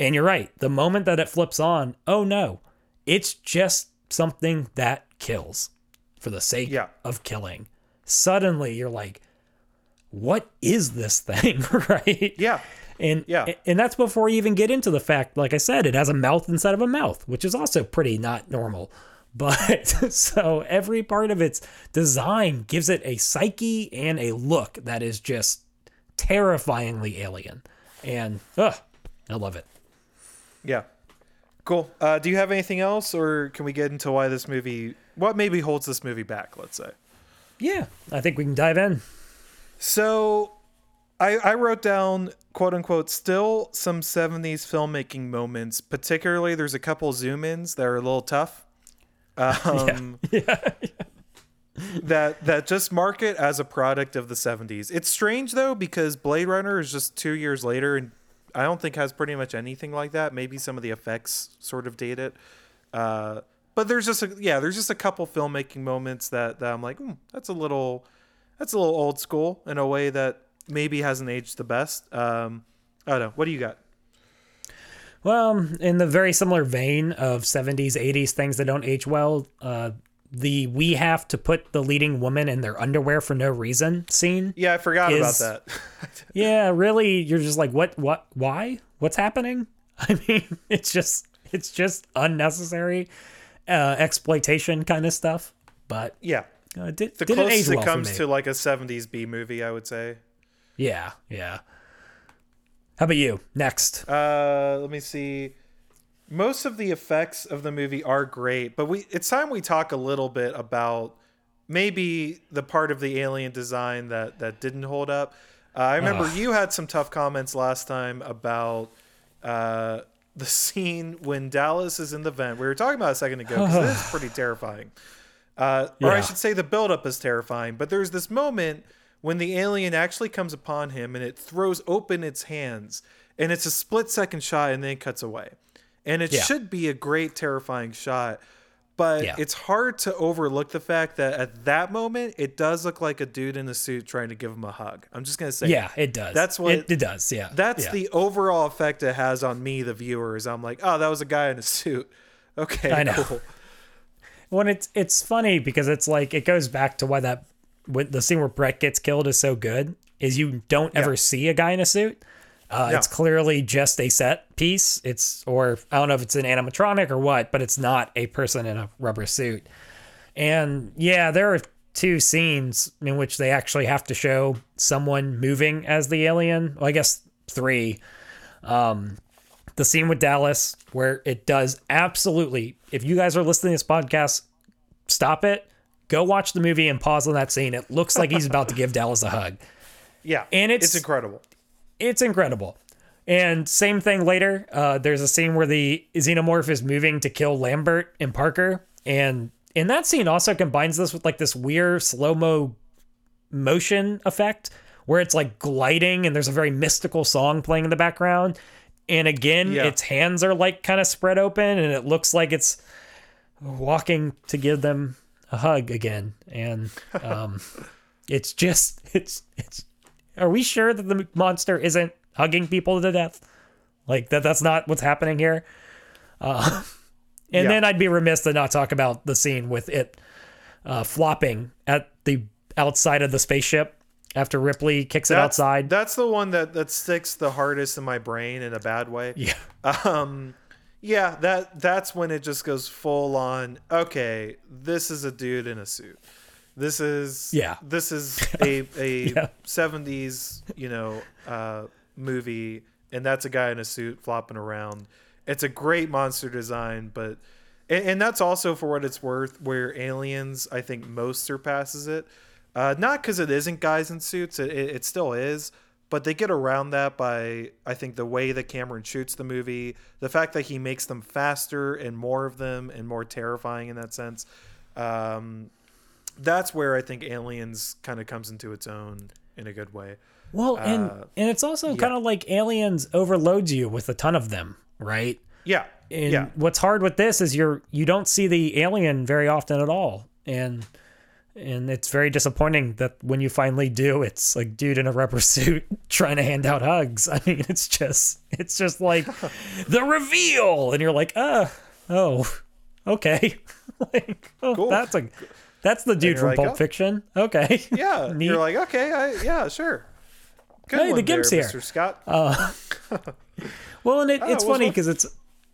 and you're right. The moment that it flips on, oh no, it's just something that kills for the sake Yeah. of killing. Suddenly you're like, what is this thing? right? Yeah. And Yeah. and that's before you even get into the fact, like I said, it has a mouth instead of a mouth, which is also pretty not normal. But so every part of its design gives it a psyche and a look that is just terrifyingly alien. And ugh, I love it. Yeah. Cool. Uh, do you have anything else, or can we get into why this movie, what maybe holds this movie back, let's say? Yeah, I think we can dive in. So, I, I wrote down quote unquote still some 70s filmmaking moments. Particularly, there's a couple zoom ins that are a little tough. Um, yeah. that that just mark it as a product of the 70s. It's strange though because Blade Runner is just 2 years later and I don't think has pretty much anything like that. Maybe some of the effects sort of date it. Uh, but there's just a, yeah, there's just a couple filmmaking moments that that I'm like, mm, that's a little that's a little old school in a way that maybe hasn't aged the best. Um, I don't know. What do you got? Well, in the very similar vein of 70s, 80s things that don't age well, uh, the we have to put the leading woman in their underwear for no reason scene. Yeah, I forgot Is- about that. Yeah, really, you're just like, what, what, why? What's happening? I mean, it's just, it's just unnecessary uh, exploitation kind of stuff. But yeah, uh, did, the closest it well comes to like a 70s B movie, I would say. Yeah, yeah. How about you? Next. Uh, let me see. Most of the effects of the movie are great, but we it's time we talk a little bit about maybe the part of the alien design that that didn't hold up. Uh, I remember you had some tough comments last time about uh, the scene when Dallas is in the vent. We were talking about it a second ago because is pretty terrifying. Uh, Or I should say the buildup is terrifying. But there's this moment when the alien actually comes upon him and it throws open its hands, and it's a split second shot and then it cuts away. And it Yeah. should be a great, terrifying shot. But Yeah. it's hard to overlook the fact that at that moment, it does look like a dude in a suit trying to give him a hug. I'm just going to say, Yeah, it does. That's what- it, it does. Yeah, that's yeah. the overall effect it has on me, the viewer. Is I'm like, oh, that was a guy in a suit. Okay, I know. cool. When it's it's funny because it's like it goes back to why that when the scene where Brett gets killed is so good is you don't ever Yeah. see a guy in a suit. Uh. It's clearly just a set piece. It's or I don't know if it's an animatronic or what, but it's not a person in a rubber suit. And yeah, there are two scenes in which they actually have to show someone moving as the alien. Well, I guess three. Um, the scene with Dallas where it does absolutely. If you guys are listening to this podcast, stop it. Go watch the movie and pause on that scene. It looks like he's about to give Dallas a hug. Yeah, And it's- it's incredible. It's incredible. And same thing later. Uh, there's a scene where the xenomorph is moving to kill Lambert and Parker, and in that scene also combines this with like this weird slow mo motion effect where it's like gliding and there's a very mystical song playing in the background. And again, Yeah. its hands are like kind of spread open, and it looks like it's walking to give them a hug again. And um, it's just it's it's are we sure that the monster isn't hugging people to death? Like that that's not what's happening here. Uh, and Yeah. then I'd be remiss to not talk about the scene with it uh, flopping at the outside of the spaceship after Ripley kicks it outside. That's the one that that sticks the hardest in my brain in a bad way. yeah. Um, yeah, that that's when it just goes full on. Okay, this is a dude in a suit. This is Yeah. This is a a Yeah. seventies you know uh, movie, and that's a guy in a suit flopping around. It's a great monster design, but and, and that's also for what it's worth. Where Aliens, I think, most surpasses it. Uh, not because it isn't guys in suits. It, it, it still is but they get around that by I think the way that Cameron shoots the movie, the fact that he makes them faster and more of them and more terrifying in that sense. Um, that's where I think Aliens kind of comes into its own in a good way. Well, and Uh, and it's also kind of like Aliens overloads you with a ton of them, right? Yeah, And yeah, what's hard with this is you're you don't see the alien very often at all, and and it's very disappointing that when you finally do, it's like dude in a rubber suit trying to hand out hugs. I mean, it's just it's just like the reveal, and you're like, uh, oh, okay, like oh, Cool. that's a that's the dude from like, Pulp oh. Fiction. Okay, yeah. You're like, okay, I, yeah, sure. Good Hey, the one there, gimp's here. Mr. Scott. Well, and it, Oh, it's it funny because it's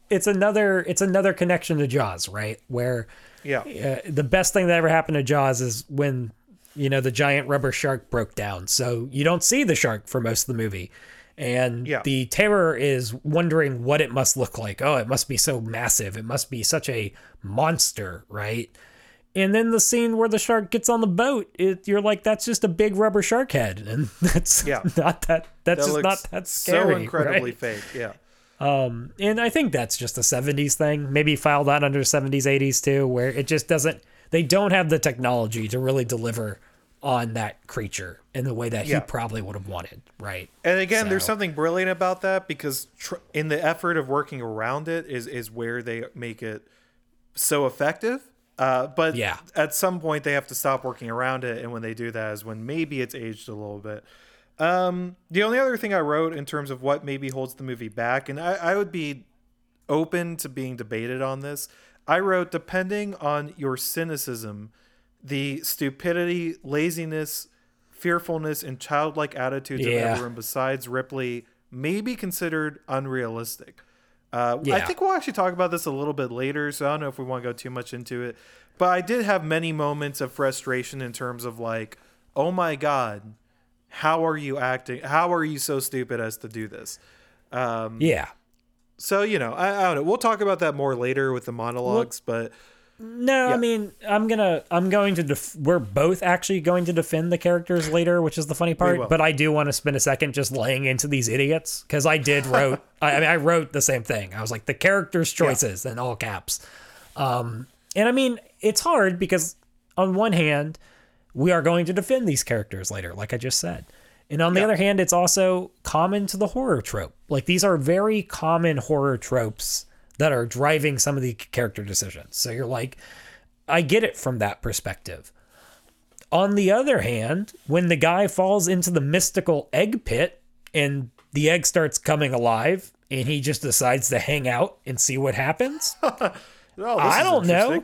it's another it's another connection to Jaws, right? Where yeah, uh, the best thing that ever happened to Jaws is when you know the giant rubber shark broke down, so you don't see the shark for most of the movie, and Yeah. the terror is wondering what it must look like. Oh, it must be so massive. It must be such a monster, right? and then the scene where the shark gets on the boat, it, you're like, that's just a big rubber shark head, and that's Yeah. not that. That's That just not that scary. so incredibly right? fake. Yeah. Um, and I think that's just a 70s thing. Maybe file that under 70s, 80s too, where it just doesn't. They don't have the technology to really deliver on that creature in the way that Yeah. he probably would have wanted, right? And again, there's something brilliant about that because tr- in the effort of working around it is is where they make it so effective. Uh, but Yeah. at some point they have to stop working around it, and when they do that is when maybe it's aged a little bit. Um, the only other thing I wrote in terms of what maybe holds the movie back, and I, I would be open to being debated on this. I wrote, depending on your cynicism, the stupidity, laziness, fearfulness, and childlike attitudes Yeah. of everyone besides Ripley may be considered unrealistic. Uh, I think we'll actually talk about this a little bit later, so I don't know if we want to go too much into it. But I did have many moments of frustration in terms of like, oh my god, how are you acting? How are you so stupid as to do this? Um, Yeah. so you know, I, I don't know. We'll talk about that more later with the monologues, but No, Yeah. I mean, I'm gonna, I'm going to, def- we're both actually going to defend the characters later, which is the funny part. But I do want to spend a second just laying into these idiots because I did wrote, I, I mean, I wrote the same thing. I was like the characters' choices in all caps. Um, and I mean, it's hard because on one hand, we are going to defend these characters later, like I just said. And on the Yeah. other hand, it's also common to the horror trope. Like these are very common horror tropes that are driving some of the character decisions. So you're like, I get it from that perspective. On the other hand, when the guy falls into the mystical egg pit and the egg starts coming alive and he just decides to hang out and see what happens, this I don't know.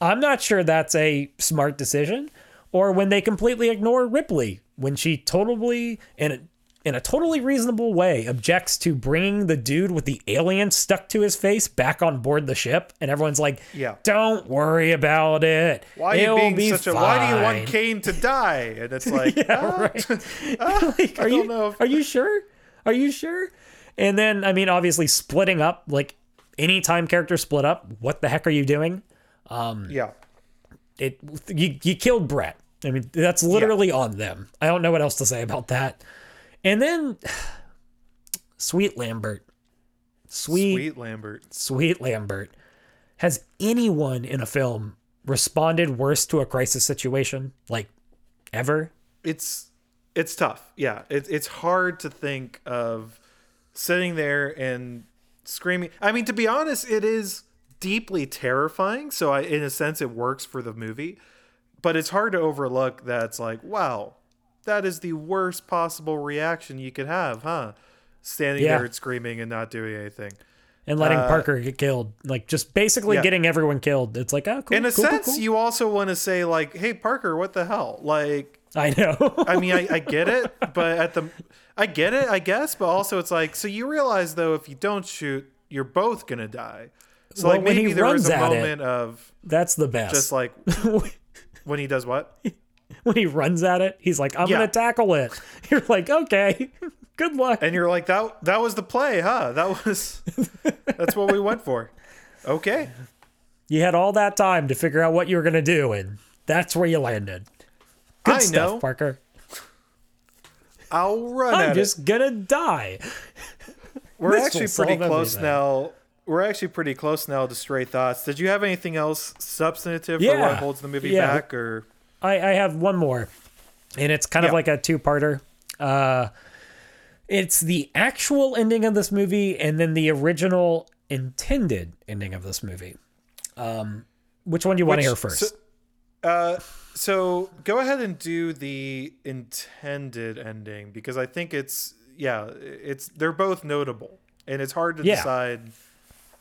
I'm not sure that's a smart decision. Or when they completely ignore Ripley, when she totally, in a, in a totally reasonable way, objects to bringing the dude with the alien stuck to his face back on board the ship, and everyone's like, Yeah. don't worry about it. Why are you being be such a? Why do you want Kane to die? And it's like, Yeah, ah, right. Like, I are don't you know if- are you sure? Are you sure? And then I mean, obviously, splitting up like anytime characters split up, what the heck are you doing? um yeah. It you you killed Brett. I mean, that's literally on them. I don't know what else to say about that. And then Sweet Lambert. Sweet, sweet Lambert. Sweet Lambert. Has anyone in a film responded worse to a crisis situation like ever? it's it's tough. Yeah, it's it's hard to think of sitting there and screaming. I mean, to be honest, it is deeply terrifying. So, I, in a sense, it works for the movie. But it's hard to overlook that it's like, wow, that is the worst possible reaction you could have, huh? Standing Yeah. there and screaming and not doing anything. And letting Uh, Parker get killed, like just basically yeah. getting everyone killed. It's like, oh, cool. In a cool, cool, sense, cool. you also want to say like, "Hey, Parker, what the hell?" Like, I know. I mean, I, I get it, but at the, I get it, I guess, but also it's like, so you realize though, if you don't shoot, you're both gonna die. So Well, like when he maybe there was runs a at it- of That's the best. just like when he does what? when he runs at it, he's like, "I'm Yeah. gonna tackle it." You're like, "Okay, good luck." And you're like, that that was the play, huh? That was that's what we went for. Okay. You had all that time to figure out what you were gonna do, and that's where you landed. Good I stuff, know. Parker. I'll run I'm just it. gonna die. We're this actually pretty close everything. now. We're actually pretty close now to stray thoughts. Did you have anything else substantive for what holds the movie Yeah. back or I, I have one more, and it's kind of like a two-parter. Uh, it's the actual ending of this movie, and then the original intended ending of this movie. Um, which one do you want to hear first? so- Uh, so go ahead and do the intended ending because I think it's yeah, it's they're both notable and it's hard to Yeah. decide.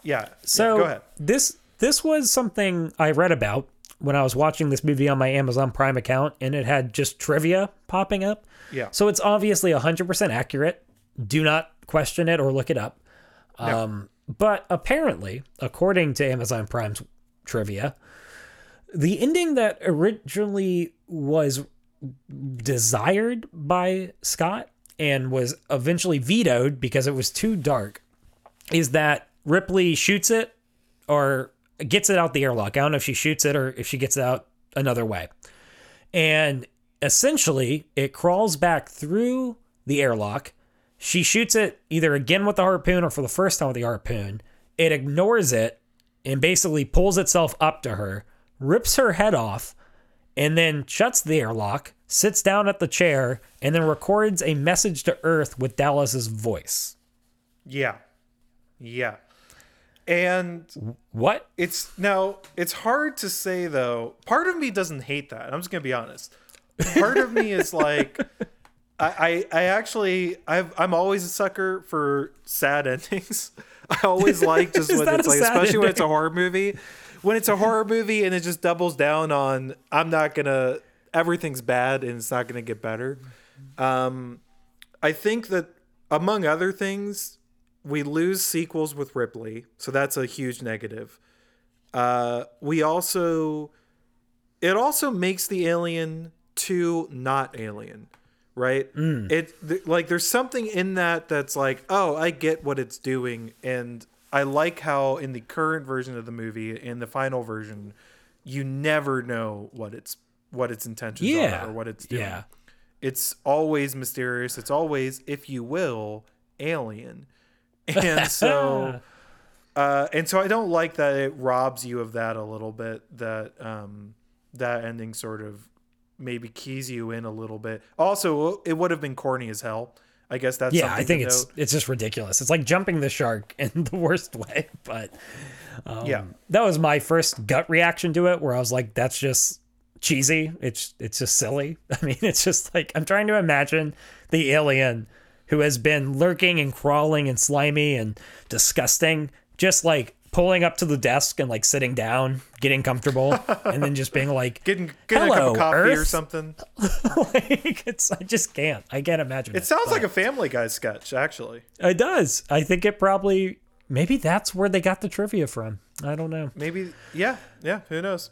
Yeah. So yeah, go ahead. this this was something I read about when I was watching this movie on my Amazon Prime account, and it had just trivia popping up. Yeah. So it's obviously 100% accurate. Do not question it or look it up. Um, but apparently, according to Amazon Prime's trivia, the ending that originally was desired by Scott and was eventually vetoed because it was too dark is that Ripley shoots it or gets it out the airlock. I don't know if she shoots it or if she gets it out another way. And essentially, it crawls back through the airlock. She shoots it either again with the harpoon or for the first time with the harpoon. It ignores it and basically pulls itself up to her, rips her head off, and then shuts the airlock, sits down at the chair, and then records a message to Earth with Dallas's voice. Yeah. Yeah. And What? it's now it's hard to say though. Part of me doesn't hate that. I'm just gonna be honest. Part of me is like I, I I actually I've I'm always a sucker for sad endings. I always like just when it's like especially when it's a horror movie. When it's a horror movie and it just doubles down on I'm not gonna everything's bad and it's not gonna get better. Um I think that among other things, we lose sequels with Ripley, so that's a huge negative. Uh, we also, it also makes the alien too not alien, right? It th- like there's something in that that's like, oh, I get what it's doing, and I like how in the current version of the movie, in the final version, you never know what its what its intentions Yeah. are or what it's doing Yeah. it's always mysterious. It's always, if you will, alien. And so, uh, and so I don't like that it robs you of that a little bit. That um, that ending sort of maybe keys you in a little bit. Also, it would have been corny as hell. I guess that's Yeah, I think it's note. it's just ridiculous. It's like jumping the shark in the worst way. But yeah. that was my first gut reaction to it, where I was like, "That's just cheesy. It's it's just silly." I mean, it's just like I'm trying to imagine the alien who has been lurking and crawling and slimy and disgusting, just like pulling up to the desk and like sitting down, getting comfortable, and then just being like, Getting getting a cup of coffee or something. like it's I just can't. I can't imagine. It sounds like a Family Guy sketch, actually. It does. I think it probably maybe that's where they got the trivia from. I don't know. Maybe, yeah, yeah. Who knows?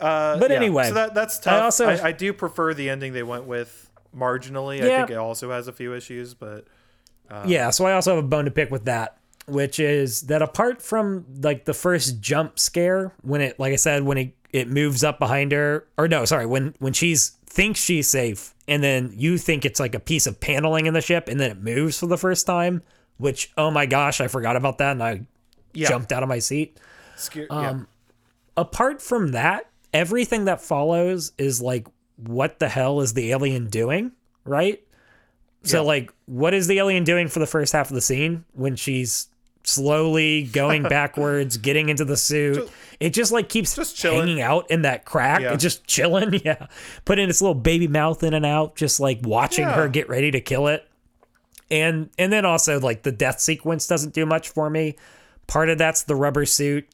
Uh, But yeah, anyway, so that that's tough. I, also- I, do prefer the ending they went with marginally. I think it also has a few issues, but yeah, so I also have a bone to pick with that, which is that apart from like the first jump scare when it like I said when it it moves up behind her or no, sorry, when when she's thinks she's safe and then you think it's like a piece of paneling in the ship and then it moves for the first time, which oh my gosh, I forgot about that and I yeah, jumped out of my seat. Sca- Um, yeah. apart from that, everything that follows is like, what the hell is the alien doing? Right? So, Yeah. like, what is the alien doing for the first half of the scene when she's slowly going backwards, getting into the suit? it just like keeps just chilling. hanging out in that crack. Yeah. It's just chilling. Yeah. Putting its little baby mouth in and out, just like watching Yeah. her get ready to kill it. And and then also like the death sequence doesn't do much for me. Part of that's the rubber suit.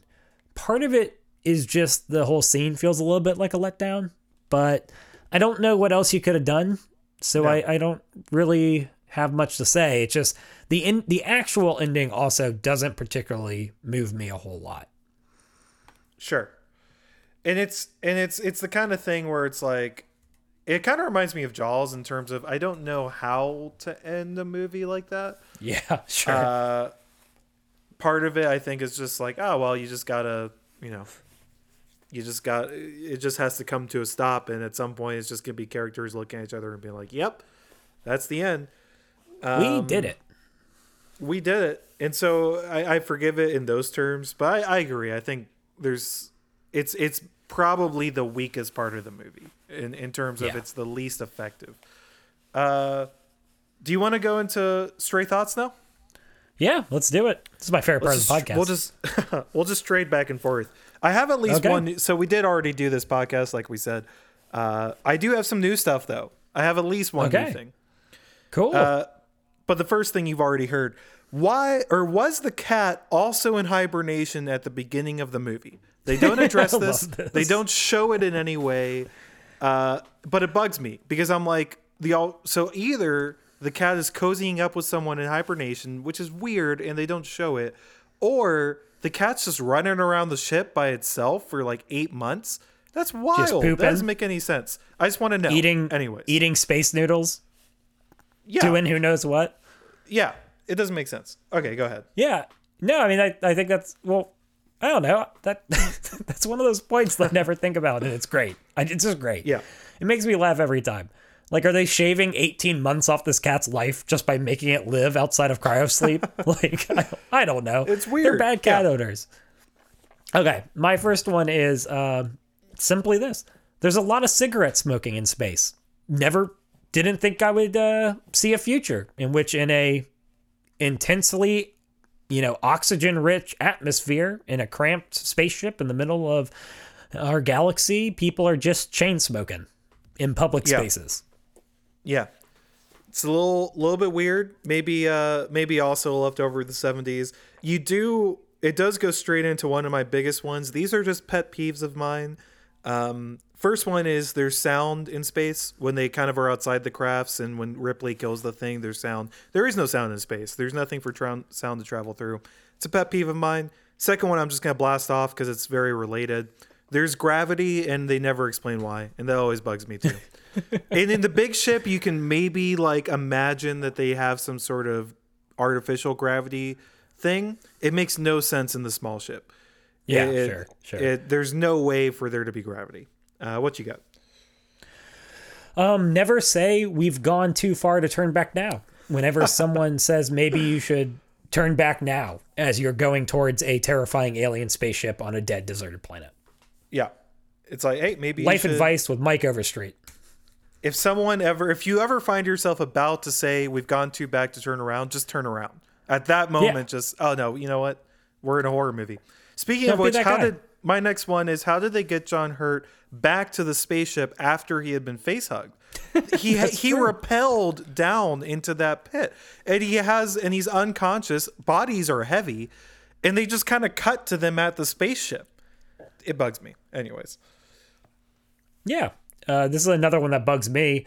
Part of it is just the whole scene feels a little bit like a letdown, but I don't know what else you could have done. So I, I don't really have much to say. It's just the in, the actual ending also doesn't particularly move me a whole lot. Sure. And it's and it's it's the kind of thing where it's like it kind of reminds me of Jaws in terms of I don't know how to end a movie like that. Yeah, sure. Uh part of it I think is just like, oh well, you just got to, you know, you just got it just has to come to a stop and at some point it's just going to be characters looking at each other and being like, "Yep, that's the end." we did it. we did it and so I, I forgive it in those terms but I, I agree i think there's it's it's probably the weakest part of the movie in, in terms of Yeah. it's the least effective uh do you want to go into stray thoughts now Yeah, let's do it. This is my favorite part Let's of the podcast. we'll just we'll just trade back and forth i have at least Okay. one so we did already do this podcast like we said uh i do have some new stuff though i have at least one Okay. new thing cool. uh, But the first thing you've already heard, why or was the cat also in hibernation at the beginning of the movie? They don't address this. this. They don't show it in any way. Uh, but it bugs me because I'm like the all. So either the cat is cozying up with someone in hibernation, which is weird, and they don't show it, or the cat's just running around the ship by itself for like eight months. That's wild. That doesn't make any sense. I just want to know. eating anyways. eating space noodles, yeah, doing who knows what. yeah. It doesn't make sense. Okay, go ahead. Yeah. No, I mean, I, I think that's, well, I don't know. That that's one of those points that I never think about, and it's great. I, it's just great. Yeah. it makes me laugh every time. Like, are they shaving 18 months off this cat's life just by making it live outside of cryosleep? like, I, I don't know. It's weird. They're bad cat Yeah. owners. Okay, my first one is um simply this: there's a lot of cigarette smoking in space. Never didn't think I would uh, see a future in which, in a intensely, you know, oxygen-rich atmosphere in a cramped spaceship in the middle of our galaxy, people are just chain smoking in public Yeah. spaces. Yeah. It's a little little bit weird. Maybe uh maybe also left over the 70s. You do it does go straight into one of my biggest ones. These are just pet peeves of mine. Um first one is there's sound in space when they kind of are outside the crafts and when Ripley kills the thing there's sound. There is no sound in space. There's nothing for tra- sound to travel through. It's a pet peeve of mine. Second one I'm just to blast off cuz it's very related. There's gravity and they never explain why, and that always bugs me too. and in the big ship, you can maybe like imagine that they have some sort of artificial gravity thing. It makes no sense in the small ship. Yeah, It- sure, sure. it- there's no way for there to be gravity. Uh, what you got? Um, never say we've gone too far to turn back now. Whenever someone says maybe you should turn back now as you're going towards a terrifying alien spaceship on a dead deserted planet. Yeah, it's like hey, maybe Life advice with Mike Overstreet. If someone ever, if you ever find yourself about to say we've gone too back to turn around, just turn around. At that moment, just oh no, you know what? We're in a horror movie. Speaking Don't of which, how guy. did my next one is how did they get John Hurt back to the spaceship after he had been face hugged? He he true. repelled down into that pit, and he has and he's unconscious. Bodies are heavy, and they just kind of cut to them at the spaceship. It bugs me. Anyways, Yeah. Uh, this is another one that bugs me.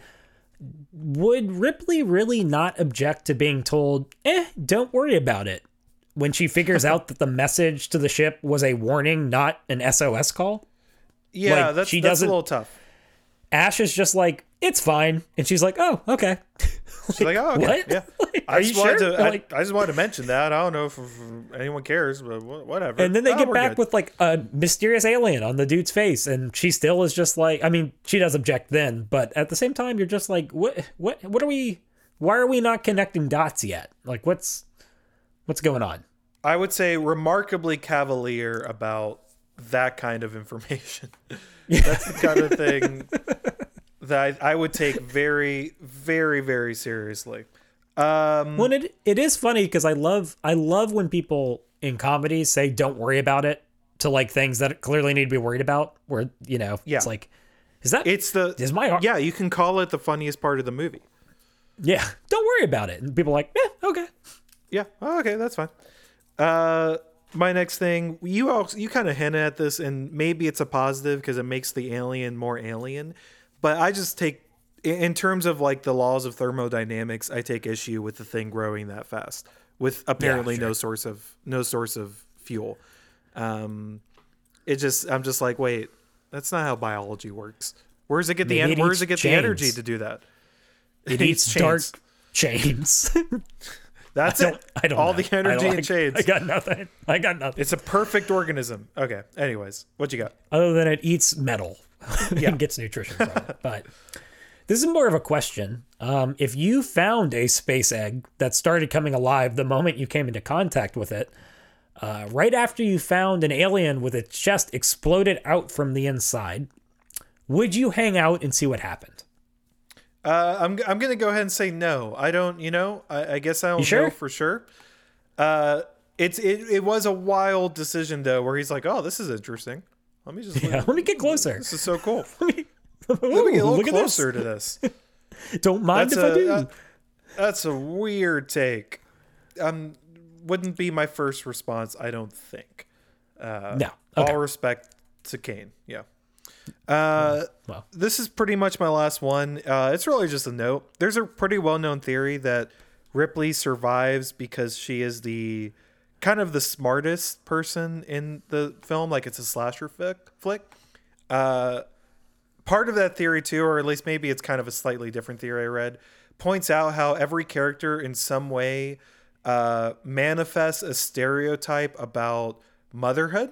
Would Ripley really not object to being told, eh, don't worry about it, when she figures out that the message to the ship was a warning, not an SOS call? yeah, Like, that's she that's a doesn't- little tough. Ash is just like, it's fine. And she's like, oh, okay. She's like, oh, okay, what? yeah. Like, I are just sure? to. I, Like- I just wanted to mention that. I don't know if, if anyone cares, but whatever. And then they Oh, get back good. with like a mysterious alien on the dude's face, and she still is just like, I mean, she does object then, but at the same time, you're just like, what, what, what are we? Why are we not connecting dots yet? Like, what's, what's going on? I would say remarkably cavalier about that kind of information. That's the kind of thing that I, I would take very, very, very seriously. Um, When it it is funny because I love I love when people in comedies say don't worry about it to like things that clearly need to be worried about. Where you know, Yeah. it's like, is that it's the is my yeah. You can call it the funniest part of the movie. yeah? Don't worry about it. And people are like, yeah, okay. Yeah. Oh, okay, that's fine. Uh, my next thing, you also you kind of hinted at this, and maybe it's a positive because it makes the alien more alien. But I just take, in terms of like the laws of thermodynamics, I take issue with the thing growing that fast with apparently no source of no source of fuel. Um, it just I'm just like, wait, that's not how biology works. Where does it get the en- where does it get the energy to do that? It eats eats dark chains. chains. That's I it. I don't All know. the energy in chains. I got nothing. I got nothing. It's a perfect organism. Okay. Anyways, what you got? other than it eats metal Yeah. and gets nutrition from it. But this is more of a question. Um, if you found a space egg that started coming alive the moment you came into contact with it, uh, right after you found an alien with its chest exploded out from the inside, would you hang out and see what happened? Uh, I'm I'm gonna go ahead and say no. I don't. You know, I, I guess I don't sure? know for sure. Uh, it's it, it was a wild decision though, where he's like, oh, this is interesting. Let me just Yeah, let me get closer. This is so cool. Let me, Let me get a little at this. closer to this. Don't mind That's if I a do. uh, that's a weird take. Um, wouldn't be my first response. I don't think. Uh, no. Okay. All respect to Kane. Yeah. Uh, Well. this is pretty much my last one. Uh, it's really just a note. There's a pretty well known theory that Ripley survives because she is the kind of the smartest person in the film. Like it's a slasher flick. flick. Uh, part of that theory too, or at least maybe it's kind of a slightly different theory I read, points out how every character in some way uh, manifests a stereotype about motherhood.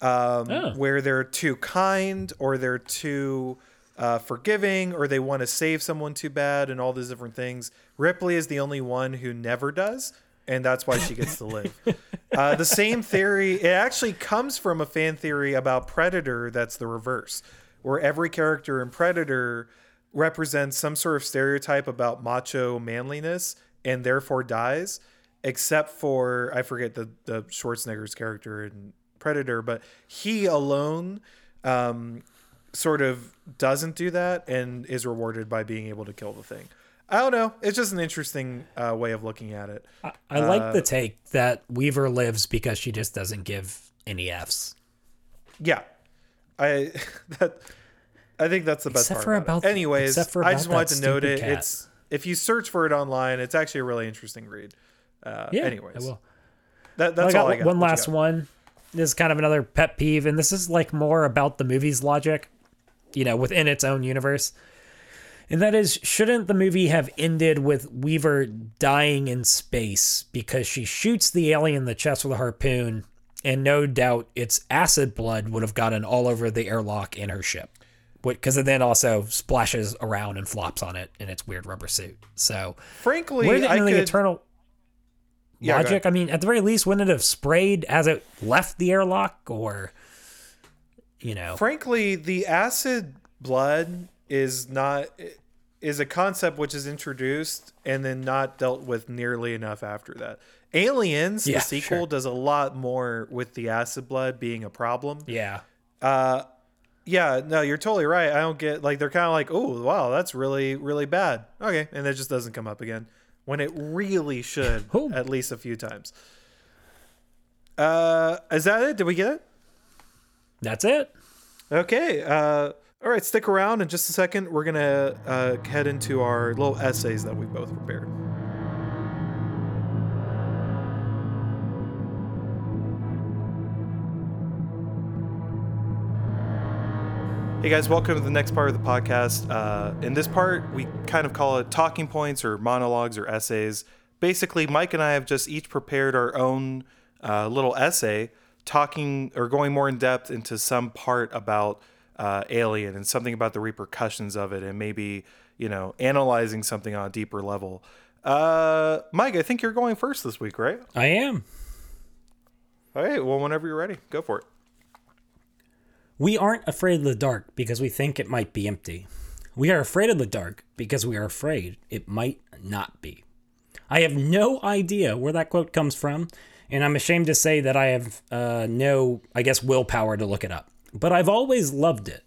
um, Oh. where they're too kind or they're too uh, forgiving or they want to save someone too bad and all these different things. Ripley is the only one who never does, and that's why she gets to live. uh, the same theory, it actually comes from a fan theory about Predator that's the reverse, where every character in Predator represents some sort of stereotype about macho manliness and therefore dies, except for, I forget the, the Schwarzenegger's character in Predator, but he alone um, sort of doesn't do that and is rewarded by being able to kill the thing. I don't know. It's just an interesting uh, way of looking at it. I, I like the take that Weaver lives because she just doesn't give any Fs. Yeah, I that I think that's the best Except part. for about, about- it. Anyways, except for I just wanted to note it. cat. It's if you search for it online, it's actually a really interesting read. Uh, Yeah. anyways, I will. that, that's I all I got. one last one. This is kind of another pet peeve, and this is like more about the movie's logic, you know, within its own universe. And that is, shouldn't the movie have ended with Weaver dying in space because she shoots the alien in the chest with a harpoon, and no doubt its acid blood would have gotten all over the airlock in her ship. Because it then also splashes around and flops on it in its weird rubber suit. So, Frankly, where did I the could, eternal Yeah, logic? I mean, at the very least, wouldn't it have sprayed as it left the airlock, or you know? frankly, the acid blood is not is a concept which is introduced and then not dealt with nearly enough after that. Aliens, Yeah, the sequel, sure. does a lot more with the acid blood being a problem. yeah, Uh, Yeah, no, you're totally right. I don't get like they're kind of like, oh wow, that's really really bad. Okay, and it just doesn't come up again when it really should Oh. at least a few times. Uh, is that it? Did we get it? that's it. Okay. Uh, all right, stick around in just a second. We're gonna uh, head into our little essays that we both prepared. Hey guys, welcome to the next part of the podcast. Uh, in this part, we kind of call it talking points or monologues or essays. Basically, Mike and I have just each prepared our own uh, little essay talking or going more in depth into some part about uh, Alien and something about the repercussions of it and maybe, you know, analyzing something on a deeper level. Uh, Mike, I think you're going first this week, right? I am. All right, well, whenever you're ready, go for it. We aren't afraid of the dark because we think it might be empty. We are afraid of the dark because we are afraid it might not be. I have no idea where that quote comes from, and I'm ashamed to say that I have uh, no, I guess, willpower to look it up. But I've always loved it.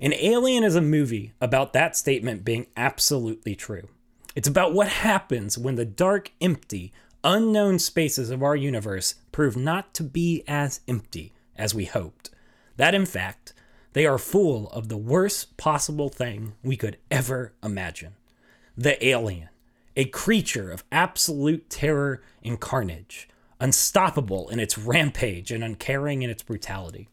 And Alien is a movie about that statement being absolutely true. It's about what happens when the dark, empty, unknown spaces of our universe prove not to be as empty as we hoped. That, in fact, they are full of the worst possible thing we could ever imagine the alien, a creature of absolute terror and carnage, unstoppable in its rampage and uncaring in its brutality.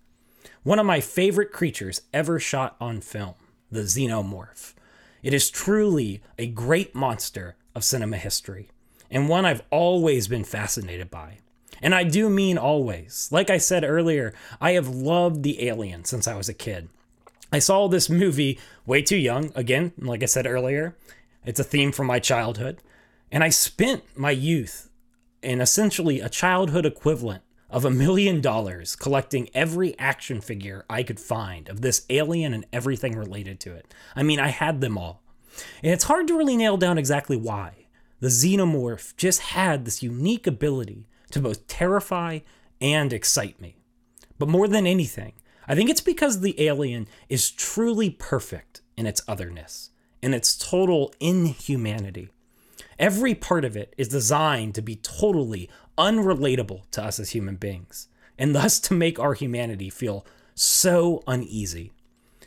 One of my favorite creatures ever shot on film, the xenomorph. It is truly a great monster of cinema history, and one I've always been fascinated by. And I do mean always. Like I said earlier, I have loved the alien since I was a kid. I saw this movie way too young, again, like I said earlier. It's a theme from my childhood. And I spent my youth in essentially a childhood equivalent of a million dollars collecting every action figure I could find of this alien and everything related to it. I mean, I had them all. And it's hard to really nail down exactly why. The xenomorph just had this unique ability to both terrify and excite me. But more than anything, I think it's because the alien is truly perfect in its otherness, in its total inhumanity. Every part of it is designed to be totally unrelatable to us as human beings, and thus to make our humanity feel so uneasy.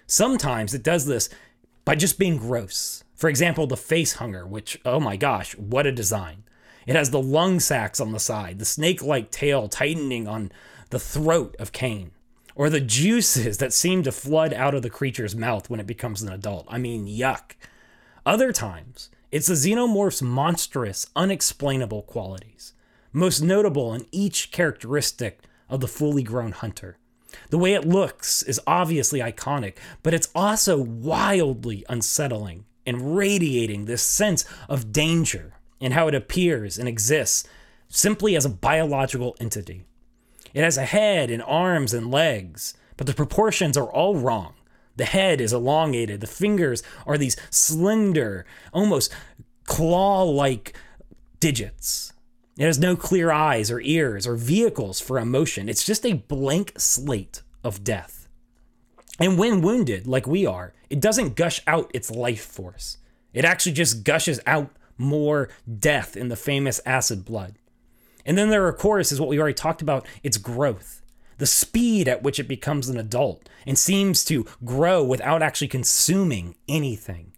Sometimes it does this by just being gross. For example, the facehugger, which, oh my gosh, what a design. It has the lung sacs on the side, the snake like tail tightening on the throat of Kane, or the juices that seem to flood out of the creature's mouth when it becomes an adult. I mean, yuck. Other times, it's the xenomorph's monstrous, unexplainable qualities, most notable in each characteristic of the fully grown hunter. The way it looks is obviously iconic, but it's also wildly unsettling and radiating this sense of danger in how it appears and exists simply as a biological entity. It has a head and arms and legs, but the proportions are all wrong. The head is elongated, the fingers are these slender, almost claw like digits. It has no clear eyes or ears or vehicles for emotion. It's just a blank slate of death. And when wounded, like we are, it doesn't gush out its life force. It actually just gushes out more death in the famous acid blood. And then there, of course, is what we already talked about its growth, the speed at which it becomes an adult and seems to grow without actually consuming anything.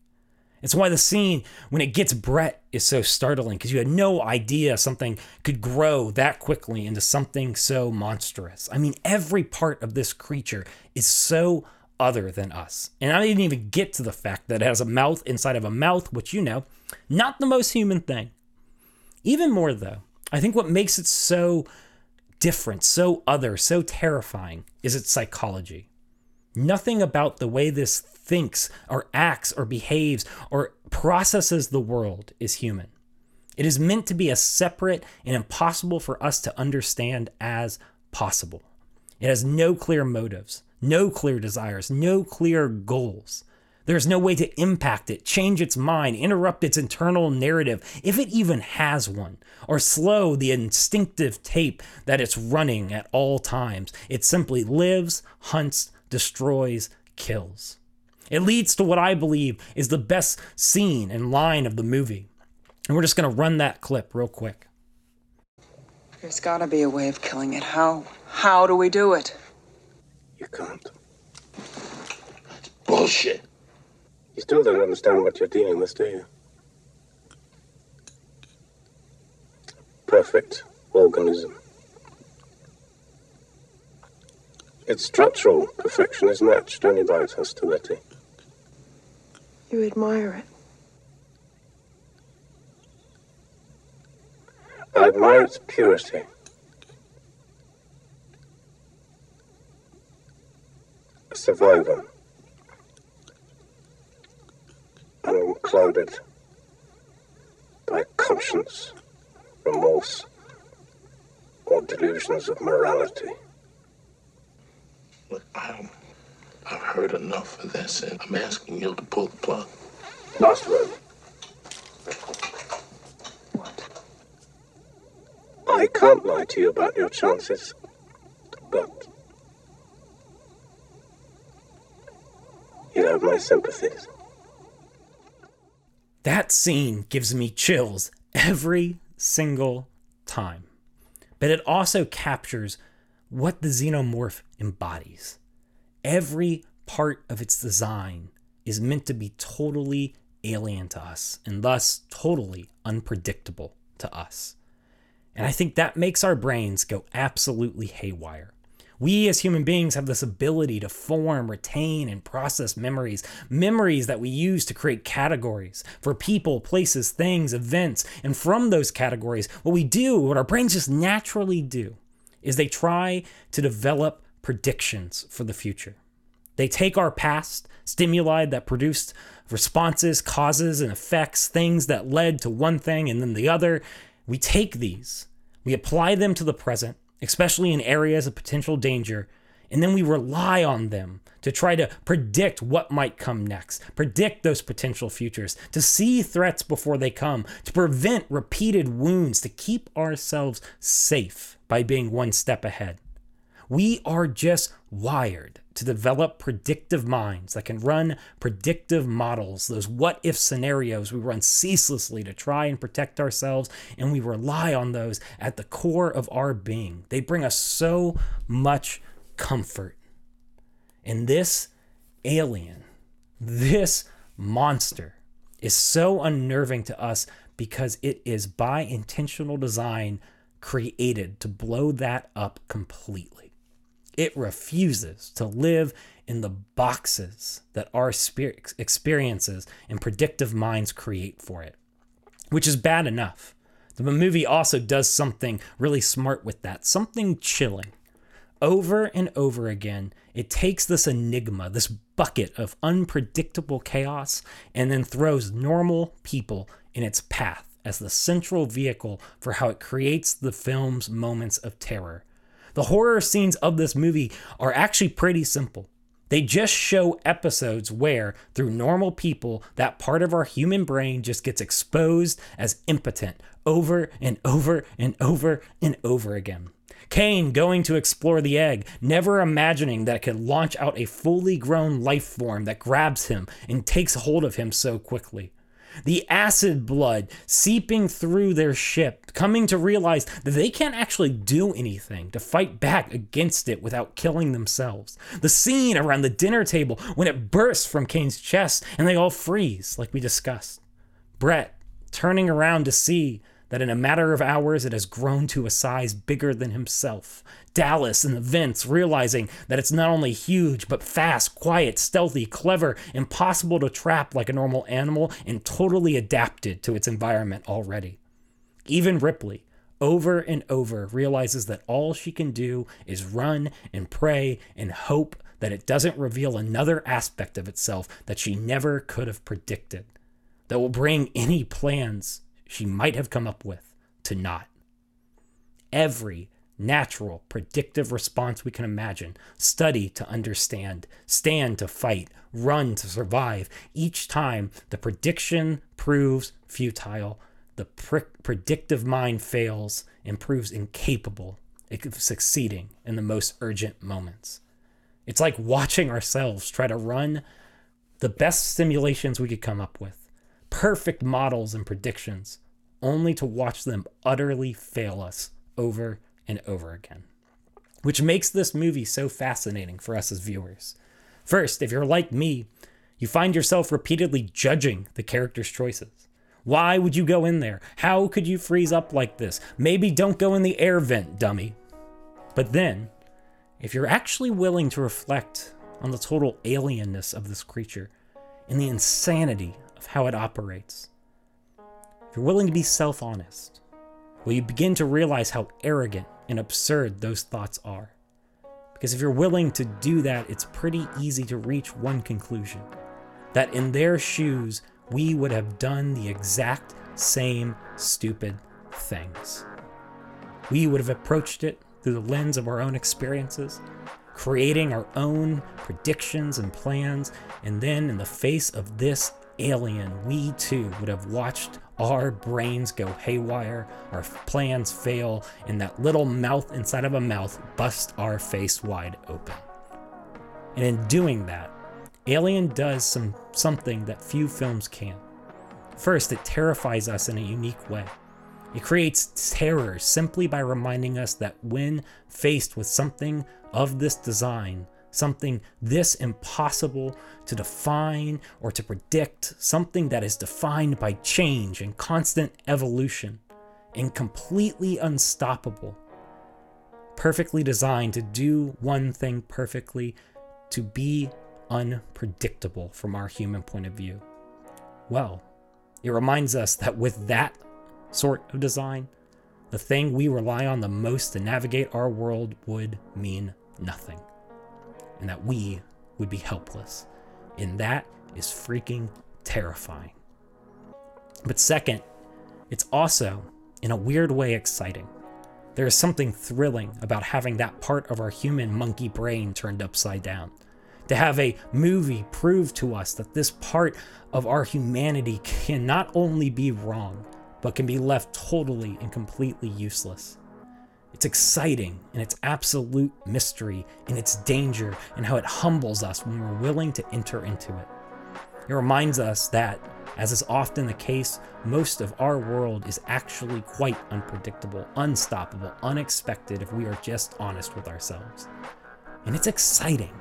It's why the scene when it gets Brett is so startling because you had no idea something could grow that quickly into something so monstrous. I mean, every part of this creature is so other than us. And I didn't even get to the fact that it has a mouth inside of a mouth, which you know, not the most human thing. Even more, though, I think what makes it so different, so other, so terrifying is its psychology. Nothing about the way this thinks or acts or behaves or processes the world is human. It is meant to be as separate and impossible for us to understand as possible. It has no clear motives, no clear desires, no clear goals. There's no way to impact it, change its mind, interrupt its internal narrative, if it even has one, or slow the instinctive tape that it's running at all times. It simply lives, hunts, destroys, kills. It leads to what I believe is the best scene and line of the movie. And we're just going to run that clip real quick. There's gotta be a way of killing it. How? How do we do it? You can't. That's bullshit. You still don't understand what you're dealing with, do you? Perfect organism. Its structural perfection is matched only by its hostility. You admire it. I admire its purity. A survivor. Unclouded by conscience, remorse, or delusions of morality. Look, I, I've heard enough of this, and I'm asking you to pull the plug. Last word. What? I can't lie to you about your chances, but you have my sympathies. That scene gives me chills every single time. But it also captures what the xenomorph embodies. Every part of its design is meant to be totally alien to us and thus totally unpredictable to us. And I think that makes our brains go absolutely haywire. We as human beings have this ability to form, retain, and process memories. Memories that we use to create categories for people, places, things, events. And from those categories, what we do, what our brains just naturally do, is they try to develop predictions for the future. They take our past, stimuli that produced responses, causes, and effects, things that led to one thing and then the other. We take these, we apply them to the present, especially in areas of potential danger, and then we rely on them to try to predict what might come next, predict those potential futures, to see threats before they come, to prevent repeated wounds, to keep ourselves safe by being one step ahead. We are just wired to develop predictive minds that can run predictive models, those what if scenarios we run ceaselessly to try and protect ourselves, and we rely on those at the core of our being. They bring us so much comfort. And this alien, this monster, is so unnerving to us because it is by intentional design created to blow that up completely. It refuses to live in the boxes that our experiences and predictive minds create for it, which is bad enough. The movie also does something really smart with that, something chilling. Over and over again, it takes this enigma, this bucket of unpredictable chaos, and then throws normal people in its path as the central vehicle for how it creates the film's moments of terror. The horror scenes of this movie are actually pretty simple. They just show episodes where, through normal people, that part of our human brain just gets exposed as impotent over and over and over and over again. Kane going to explore the egg, never imagining that it could launch out a fully grown life form that grabs him and takes hold of him so quickly the acid blood seeping through their ship, coming to realize that they can't actually do anything to fight back against it without killing themselves. The scene around the dinner table when it bursts from Kane's chest and they all freeze, like we discussed. Brett turning around to see that in a matter of hours it has grown to a size bigger than himself. Dallas and the realizing that it's not only huge, but fast, quiet, stealthy, clever, impossible to trap like a normal animal, and totally adapted to its environment already. Even Ripley, over and over, realizes that all she can do is run and pray and hope that it doesn't reveal another aspect of itself that she never could have predicted, that will bring any plans she might have come up with to naught. Every natural, predictive response we can imagine, study to understand, stand to fight, run to survive. Each time the prediction proves futile, the pre- predictive mind fails and proves incapable of succeeding in the most urgent moments. It's like watching ourselves try to run the best simulations we could come up with, perfect models and predictions, only to watch them utterly fail us over and over again. Which makes this movie so fascinating for us as viewers. First, if you're like me, you find yourself repeatedly judging the character's choices. Why would you go in there? How could you freeze up like this? Maybe don't go in the air vent, dummy. But then, if you're actually willing to reflect on the total alienness of this creature and the insanity of how it operates, if you're willing to be self honest, will you begin to realize how arrogant and absurd those thoughts are? Because if you're willing to do that, it's pretty easy to reach one conclusion that in their shoes, we would have done the exact same stupid things. We would have approached it through the lens of our own experiences, creating our own predictions and plans, and then in the face of this alien, we too would have watched our brains go haywire, our plans fail, and that little mouth inside of a mouth busts our face wide open. And in doing that, Alien does some something that few films can. First, it terrifies us in a unique way. It creates terror simply by reminding us that when faced with something of this design, something this impossible to define or to predict, something that is defined by change and constant evolution, and completely unstoppable. Perfectly designed to do one thing perfectly, to be unpredictable from our human point of view. Well, it reminds us that with that sort of design, the thing we rely on the most to navigate our world would mean nothing and that we would be helpless. And that is freaking terrifying. But second, it's also, in a weird way, exciting. There is something thrilling about having that part of our human monkey brain turned upside down. To have a movie prove to us that this part of our humanity can not only be wrong, but can be left totally and completely useless. It's exciting in its absolute mystery, in its danger, and how it humbles us when we're willing to enter into it. It reminds us that, as is often the case, most of our world is actually quite unpredictable, unstoppable, unexpected if we are just honest with ourselves. And it's exciting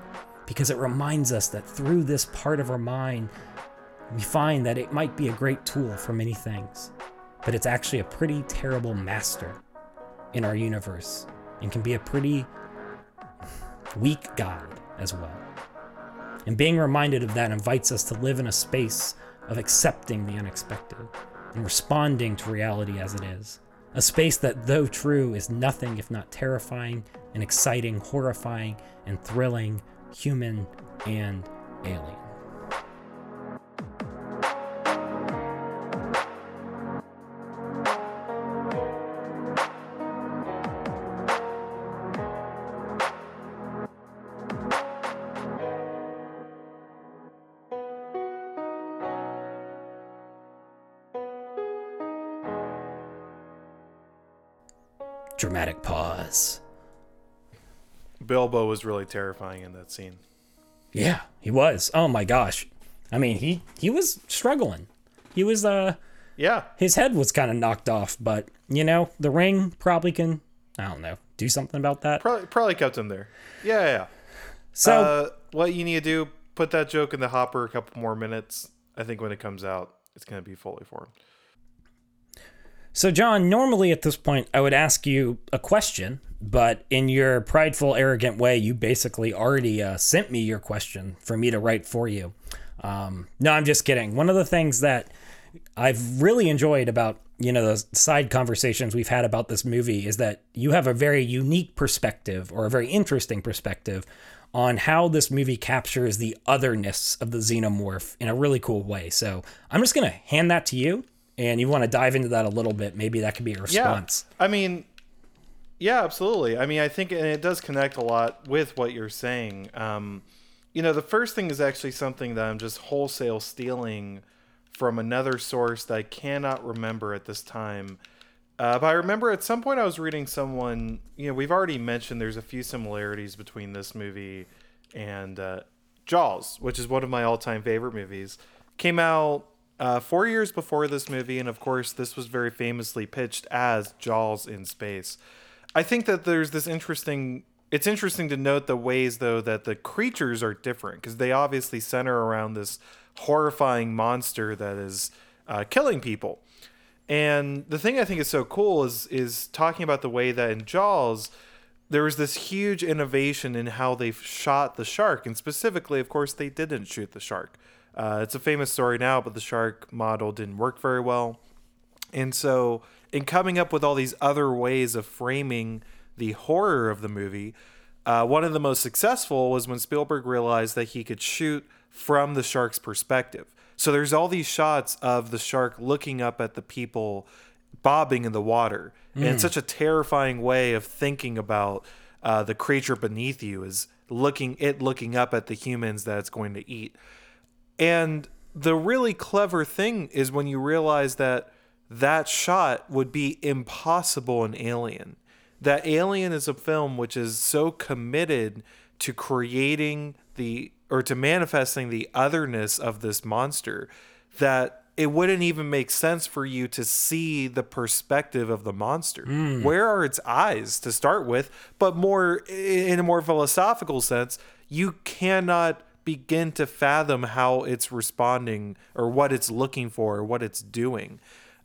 because it reminds us that through this part of our mind, we find that it might be a great tool for many things, but it's actually a pretty terrible master in our universe and can be a pretty weak God as well. And being reminded of that invites us to live in a space of accepting the unexpected and responding to reality as it is, A space that, though true, is nothing if not terrifying and exciting, horrifying and thrilling, human and alien. Dramatic pause. Bilbo was really terrifying in that scene. Yeah, he was. Oh my gosh. I mean, he he was struggling. He was uh Yeah. his head was kind of knocked off, but you know, the ring probably can I don't know, do something about that. Probably probably kept him there. Yeah, yeah. So uh, what you need to do, put that joke in the hopper a couple more minutes. I think when it comes out, it's going to be fully formed. So, John, normally at this point, I would ask you a question, but in your prideful, arrogant way, you basically already uh, sent me your question for me to write for you. Um, no, I'm just kidding. One of the things that I've really enjoyed about you know the side conversations we've had about this movie is that you have a very unique perspective or a very interesting perspective on how this movie captures the otherness of the xenomorph in a really cool way. So I'm just gonna hand that to you, and you want to dive into that a little bit. Maybe that could be a response. Yeah. I mean, yeah, absolutely. I mean, I think and it does connect a lot with what you're saying. Um, you know, the first thing is actually something that I'm just wholesale stealing from another source that I cannot remember at this time. Uh, but I remember at some point I was reading someone, you know, we've already mentioned there's a few similarities between this movie and uh, Jaws, which is one of my all time favorite movies. Came out uh, four years before this movie, and of course, this was very famously pitched as Jaws in space. I think that there's this interesting. It's interesting to note the ways, though, that the creatures are different because they obviously center around this horrifying monster that is uh, killing people. And the thing I think is so cool is is talking about the way that in Jaws there was this huge innovation in how they shot the shark, and specifically, of course, they didn't shoot the shark. Uh, it's a famous story now, but the shark model didn't work very well. And so, in coming up with all these other ways of framing the horror of the movie, uh, one of the most successful was when Spielberg realized that he could shoot from the shark's perspective. So there's all these shots of the shark looking up at the people bobbing in the water. And it's such a terrifying way of thinking about uh, the creature beneath you is looking it looking up at the humans that it's going to eat. And the really clever thing is when you realize that that shot would be impossible in Alien. That Alien is a film which is so committed to creating the or to manifesting the otherness of this monster that it wouldn't even make sense for you to see the perspective of the monster. Hmm. Where are its eyes to start with? But more in a more philosophical sense, you cannot begin to fathom how it's responding or what it's looking for or what it's doing.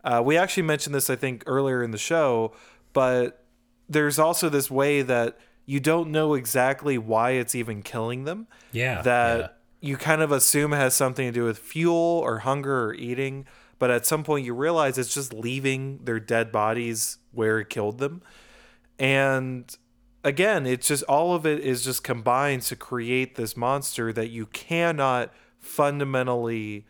Uh, we actually mentioned this, I think, earlier in the show, but there's also this way that you don't know exactly why it's even killing them. Yeah, That yeah. you kind of assume has something to do with fuel or hunger or eating, but at some point you realize it's just leaving their dead bodies where it killed them. And again, it's just all of it is just combined to create this monster that you cannot fundamentally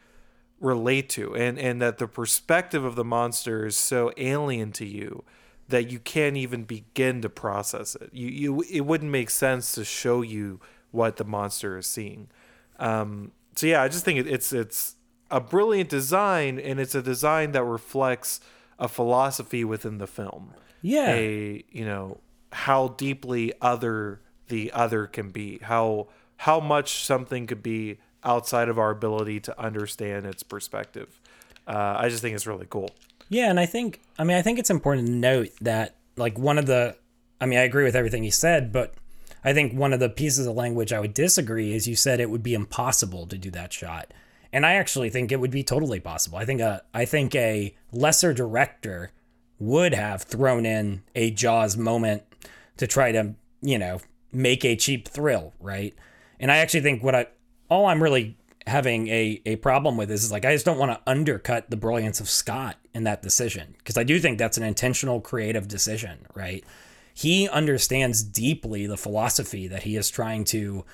relate to and and that the perspective of the monster is so alien to you that you can't even begin to process it. You you it wouldn't make sense to show you what the monster is seeing. Um, so yeah, I just think it, it's it's a brilliant design, and it's a design that reflects a philosophy within the film. Yeah. a you know how deeply other the other can be, how how much something could be outside of our ability to understand its perspective. Uh, I just think it's really cool. Yeah, and I think I mean I think it's important to note that like one of the I mean I agree with everything you said, but I think one of the pieces of language I would disagree is you said it would be impossible to do that shot. And I actually think it would be totally possible. I think a I think a lesser director would have thrown in a Jaws moment to try to, you know, make a cheap thrill, right? And I actually think what I all I'm really having a, a problem with this is like I just don't want to undercut the brilliance of Scott in that decision because I do think that's an intentional creative decision, right? He understands deeply the philosophy that he is trying to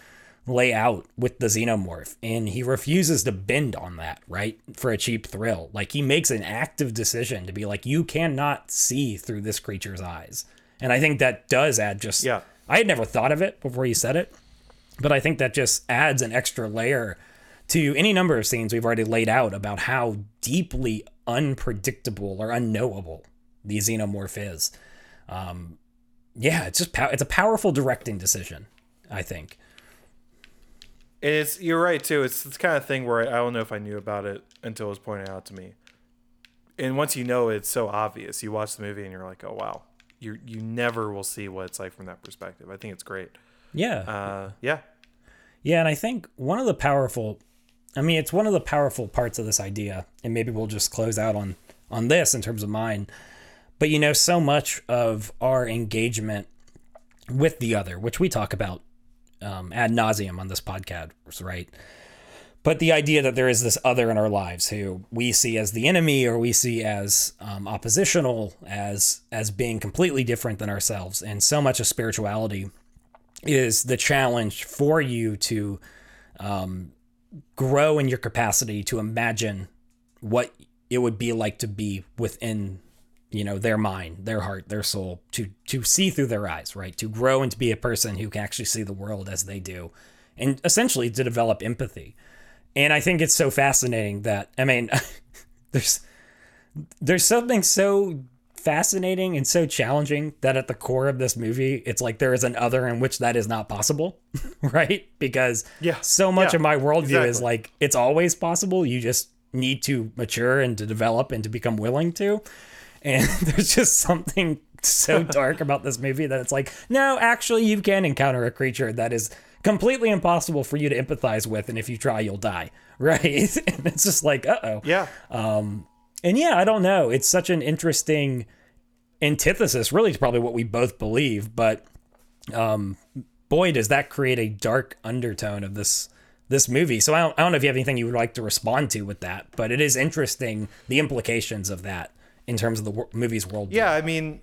lay out with the xenomorph and he refuses to bend on that, right? For a cheap thrill. Like he makes an active decision to be like you cannot see through this creature's eyes. And I think that does add just Yeah. I had never thought of it before you said it, but I think that just adds an extra layer to any number of scenes we've already laid out about how deeply unpredictable or unknowable the xenomorph is. Um, yeah, it's just pow- it's a powerful directing decision, I think. It's you're right too. It's this kind of thing where I, I don't know if I knew about it until it was pointed out to me. And once you know, it's so obvious. You watch the movie and you're like, oh wow, you you never will see what it's like from that perspective. I think it's great. Yeah, Uh, yeah, Yeah, and I think one of the powerful I mean, it's one of the powerful parts of this idea, and maybe we'll just close out on on this in terms of mine. But you know, so much of our engagement with the other, which we talk about um, ad nauseum on this podcast, right? But the idea that there is this other in our lives who we see as the enemy, or we see as um, oppositional, as as being completely different than ourselves, and so much of spirituality is the challenge for you to um, grow in your capacity to imagine what it would be like to be within you know their mind their heart their soul to to see through their eyes right? To grow and to be a person who can actually see the world as they do. And essentially to develop empathy and i think it's so fascinating that i mean there's there's something so fascinating and so challenging that at the core of this movie it's like there is an other in which that is not possible right? Because Yeah. so much Yeah, of my worldview is like it's always possible. You just need to mature and to develop and to become willing to. And there's just something so dark about this movie that it's like no actually you can encounter a creature that is completely impossible for you to empathize with and if you try you'll die right and it's just like uh-oh yeah. and yeah, I don't know. It's such an interesting antithesis, really, to probably what we both believe. But um, boy, does that create a dark undertone of this this movie. So I don't, I don't know if you have anything you would like to respond to with that, but it is interesting the implications of that in terms of the wor- movie's world. Yeah, I mean,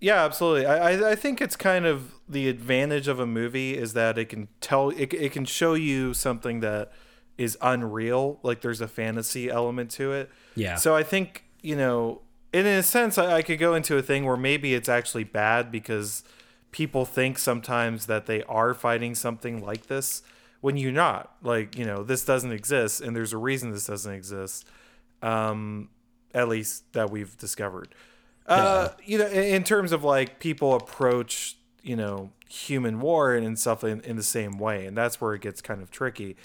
yeah, absolutely. I, I I think it's kind of the advantage of a movie is that it can tell it, it can show you something that is unreal. Like there's a fantasy element to it. Yeah. So I think you know, in a sense, I, I could go into a thing where maybe it's actually bad because people think sometimes that they are fighting something like this when you're not. Like you know, this doesn't exist, and there's a reason this doesn't exist. Um, at least that we've discovered. Uh, you know, in, terms of like people approach, you know, human war and, stuff in, in the same way, and that's where it gets kind of tricky.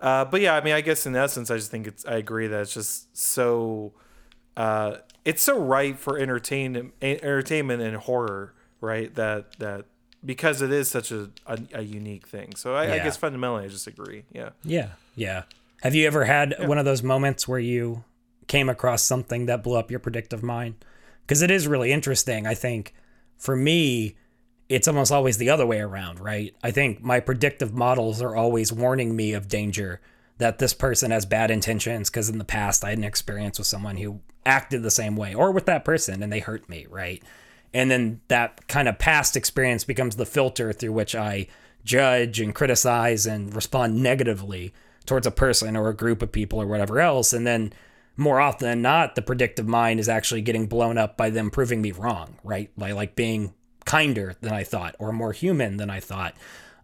Uh, but yeah, I mean, I guess in essence, I just think it's. I agree that it's just so. Uh, it's so right for entertainment, entertainment and horror, right? That that because it is such a a, a unique thing. So I, I guess fundamentally, I just agree. Yeah. Yeah. Yeah. Have you ever had one of those moments where you came across something that blew up your predictive mind? Because it is really interesting. I think for me, it's almost always the other way around, right? I think my predictive models are always warning me of danger that this person has bad intentions because in the past I had an experience with someone who acted the same way or with that person and they hurt me, right? And then that kind of past experience becomes the filter through which I judge and criticize and respond negatively towards a person or a group of people or whatever else. And then more often than not, the predictive mind is actually getting blown up by them proving me wrong, right? By like being kinder than I thought or more human than I thought.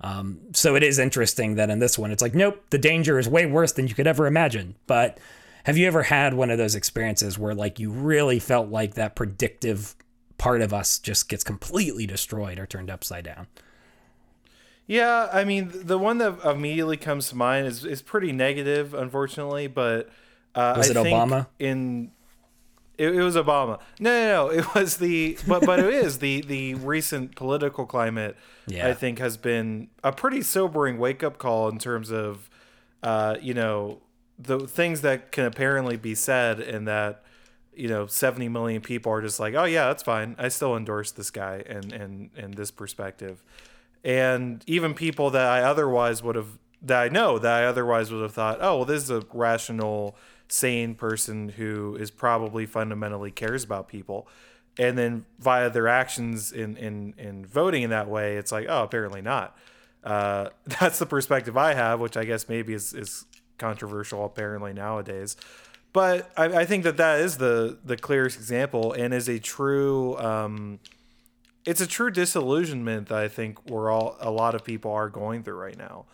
Um, so it is interesting that in this one, it's like, nope, the danger is way worse than you could ever imagine. But have you ever had one of those experiences where like you really felt like that predictive part of us just gets completely destroyed or turned upside down? Yeah, I mean, the one that immediately comes to mind is, is pretty negative, unfortunately. But uh, Was I it Obama? In it, it was Obama. No, no, no. It was the but but it is the the recent political climate. Yeah. I think has been a pretty sobering wake up call in terms of, uh, you know, the things that can apparently be said and that you know 70 million people are just like oh yeah that's fine i still endorse this guy and and and this perspective and even people that i otherwise would have that I know that I otherwise would have thought, oh, well, this is a rational, sane person who is probably fundamentally cares about people. And then via their actions in, in, in voting in that way, it's like, oh, apparently not. Uh, that's the perspective I have, which I guess maybe is, is controversial apparently nowadays. But I, I think that that is the the clearest example and is a true um, it's a true disillusionment that I think we're all a lot of people are going through right now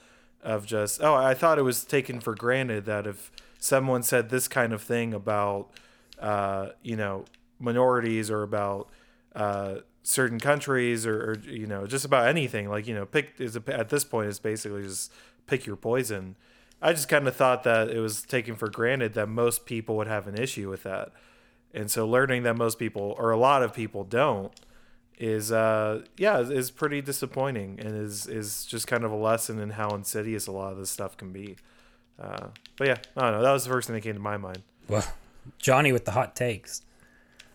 of just oh I thought it was taken for granted that if someone said this kind of thing about uh, you know minorities or about uh, certain countries or, or, you know just about anything like you know pick is a, at this point it's basically just pick your poison I just kind of thought that it was taken for granted that most people would have an issue with that. And so learning that most people or a lot of people don't is uh yeah, is pretty disappointing and is is just kind of a lesson in how insidious a lot of this stuff can be. Uh, but yeah, I don't know. That was the first thing that came to my mind. Well, Johnny with the hot takes.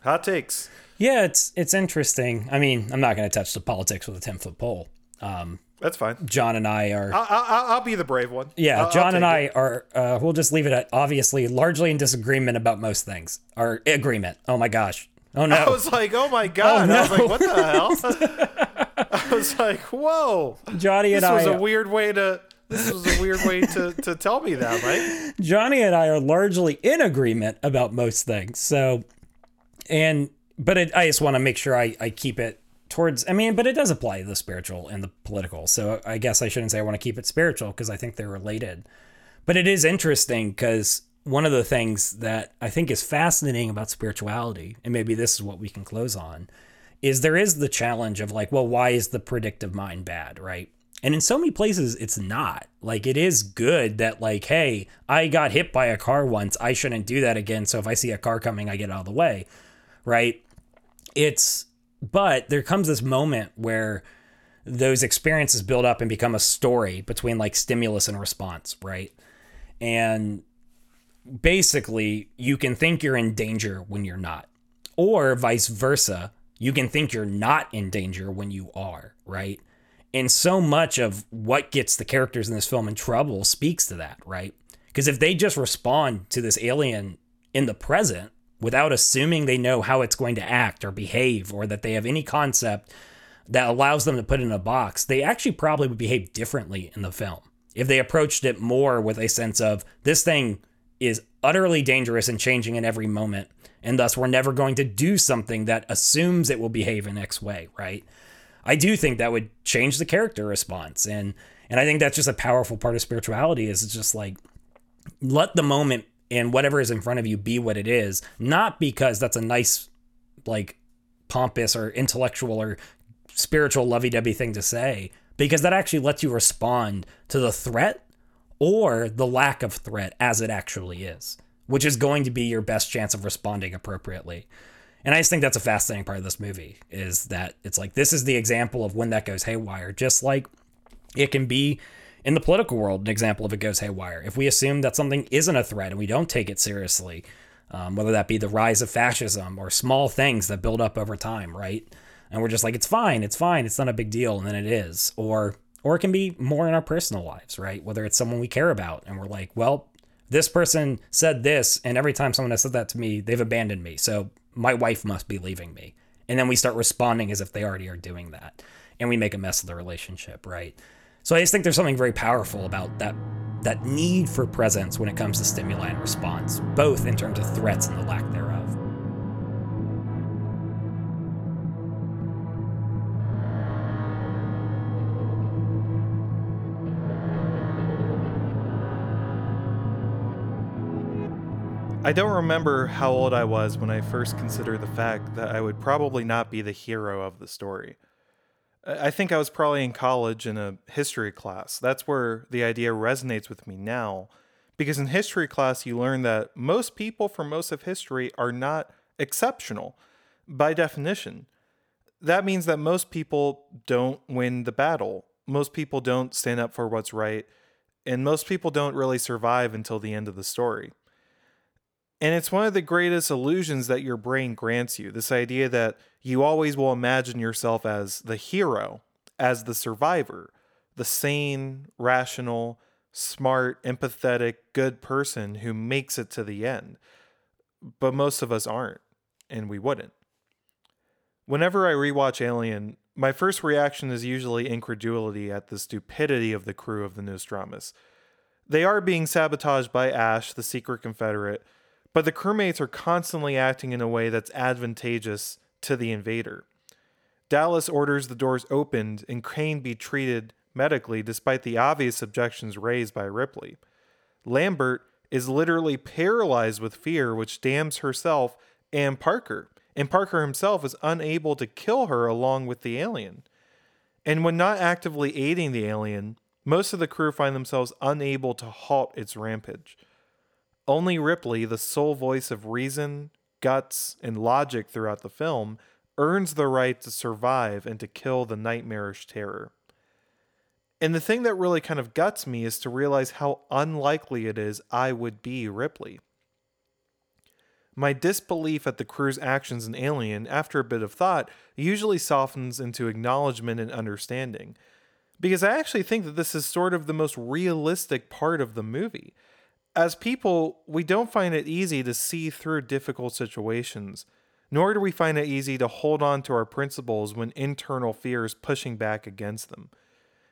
Hot takes. Yeah, it's it's interesting. I mean, I'm not going to touch the politics with a ten foot pole. Um, that's fine. John and I are. I'll, I'll, I'll be the brave one. Yeah, I'll, John and I it. are. Uh, we'll just leave it at obviously largely in disagreement about most things. Our agreement. Oh my gosh. Oh no. I was like, oh my god. Oh, no. I was like, what the hell? I was like, whoa. Johnny and this I. This was a weird way to. This was a weird way to, to tell me that, right? Johnny and I are largely in agreement about most things. So, and but it, I just want to make sure I, I keep it towards i mean but it does apply to the spiritual and the political so i guess i shouldn't say i want to keep it spiritual because i think they're related but it is interesting because one of the things that i think is fascinating about spirituality and maybe this is what we can close on is there is the challenge of like well why is the predictive mind bad right and in so many places it's not like it is good that like hey i got hit by a car once i shouldn't do that again so if i see a car coming i get out of the way right it's but there comes this moment where those experiences build up and become a story between like stimulus and response, right? And basically, you can think you're in danger when you're not, or vice versa. You can think you're not in danger when you are, right? And so much of what gets the characters in this film in trouble speaks to that, right? Because if they just respond to this alien in the present, without assuming they know how it's going to act or behave or that they have any concept that allows them to put it in a box, they actually probably would behave differently in the film. If they approached it more with a sense of this thing is utterly dangerous and changing in every moment, and thus we're never going to do something that assumes it will behave in X way, right? I do think that would change the character response. And and I think that's just a powerful part of spirituality is it's just like let the moment and whatever is in front of you be what it is, not because that's a nice, like, pompous or intellectual or spiritual lovey dovey thing to say, because that actually lets you respond to the threat or the lack of threat as it actually is, which is going to be your best chance of responding appropriately. And I just think that's a fascinating part of this movie is that it's like this is the example of when that goes haywire, just like it can be in the political world, an example of it goes haywire. If we assume that something isn't a threat and we don't take it seriously, um, whether that be the rise of fascism or small things that build up over time, right? And we're just like, it's fine, it's fine, it's not a big deal, and then it is. Or or it can be more in our personal lives, right? Whether it's someone we care about and we're like, well, this person said this, and every time someone has said that to me, they've abandoned me. So my wife must be leaving me. And then we start responding as if they already are doing that. And we make a mess of the relationship, right? So I just think there's something very powerful about that that need for presence when it comes to stimuli and response, both in terms of threats and the lack thereof. I don't remember how old I was when I first considered the fact that I would probably not be the hero of the story. I think I was probably in college in a history class. That's where the idea resonates with me now. Because in history class, you learn that most people from most of history are not exceptional by definition. That means that most people don't win the battle. Most people don't stand up for what's right. And most people don't really survive until the end of the story. And it's one of the greatest illusions that your brain grants you this idea that you always will imagine yourself as the hero, as the survivor, the sane, rational, smart, empathetic, good person who makes it to the end. But most of us aren't, and we wouldn't. Whenever I rewatch Alien, my first reaction is usually incredulity at the stupidity of the crew of the Nostromo. They are being sabotaged by Ash, the secret Confederate, but the crewmates are constantly acting in a way that's advantageous to the invader. Dallas orders the doors opened and Kane be treated medically despite the obvious objections raised by Ripley. Lambert is literally paralyzed with fear, which damns herself and Parker, and Parker himself is unable to kill her along with the alien. And when not actively aiding the alien, most of the crew find themselves unable to halt its rampage. Only Ripley, the sole voice of reason, guts, and logic throughout the film, earns the right to survive and to kill the nightmarish terror. And the thing that really kind of guts me is to realize how unlikely it is I would be Ripley. My disbelief at the crew's actions in Alien, after a bit of thought, usually softens into acknowledgement and understanding. Because I actually think that this is sort of the most realistic part of the movie. As people, we don't find it easy to see through difficult situations, nor do we find it easy to hold on to our principles when internal fear is pushing back against them.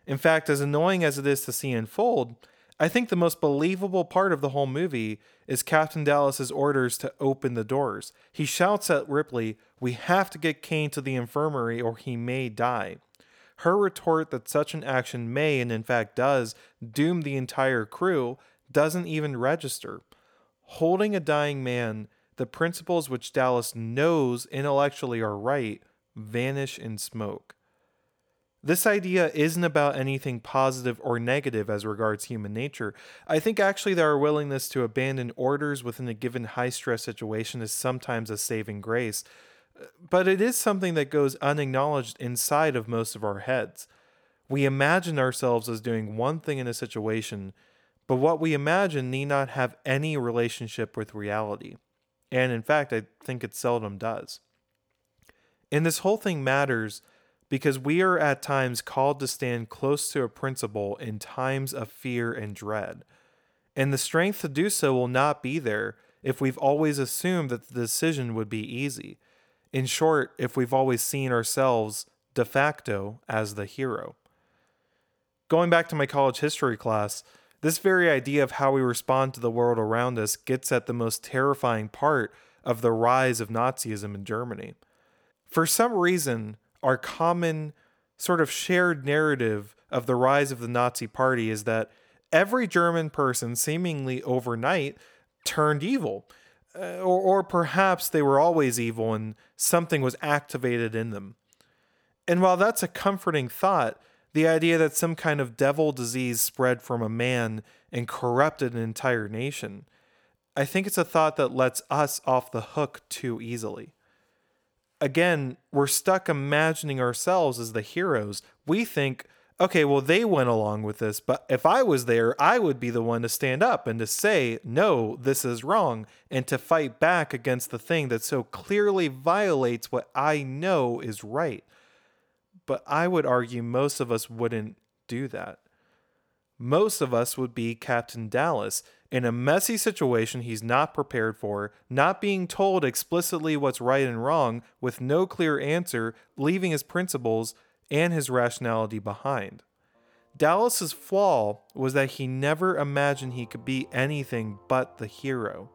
In fact, as annoying as it is to see unfold, I think the most believable part of the whole movie is Captain Dallas's orders to open the doors. He shouts at Ripley, "We have to get Kane to the infirmary or he may die." Her retort that such an action may and in fact does doom the entire crew doesn't even register. Holding a dying man, the principles which Dallas knows intellectually are right vanish in smoke. This idea isn't about anything positive or negative as regards human nature. I think actually that our willingness to abandon orders within a given high stress situation is sometimes a saving grace, but it is something that goes unacknowledged inside of most of our heads. We imagine ourselves as doing one thing in a situation, but what we imagine need not have any relationship with reality. And in fact, I think it seldom does. And this whole thing matters because we are at times called to stand close to a principle in times of fear and dread. And the strength to do so will not be there if we've always assumed that the decision would be easy. In short, if we've always seen ourselves de facto as the hero. Going back to my college history class, this very idea of how we respond to the world around us gets at the most terrifying part of the rise of Nazism in Germany. For some reason, our common sort of shared narrative of the rise of the Nazi party is that every German person seemingly overnight turned evil. Uh, or, or perhaps they were always evil and something was activated in them. And while that's a comforting thought, the idea that some kind of devil disease spread from a man and corrupted an entire nation, I think it's a thought that lets us off the hook too easily again, we're stuck imagining ourselves as the heroes. We think, okay, well, they went along with this, but if I was there, I would be the one to stand up and to say, no, this is wrong, and to fight back against the thing that so clearly violates what I know is right. But I would argue most of us wouldn't do that. Most of us would be Captain Dallas in a messy situation he's not prepared for, not being told explicitly what's right and wrong, with no clear answer, leaving his principles and his rationality behind. Dallas's flaw was that he never imagined he could be anything but the hero.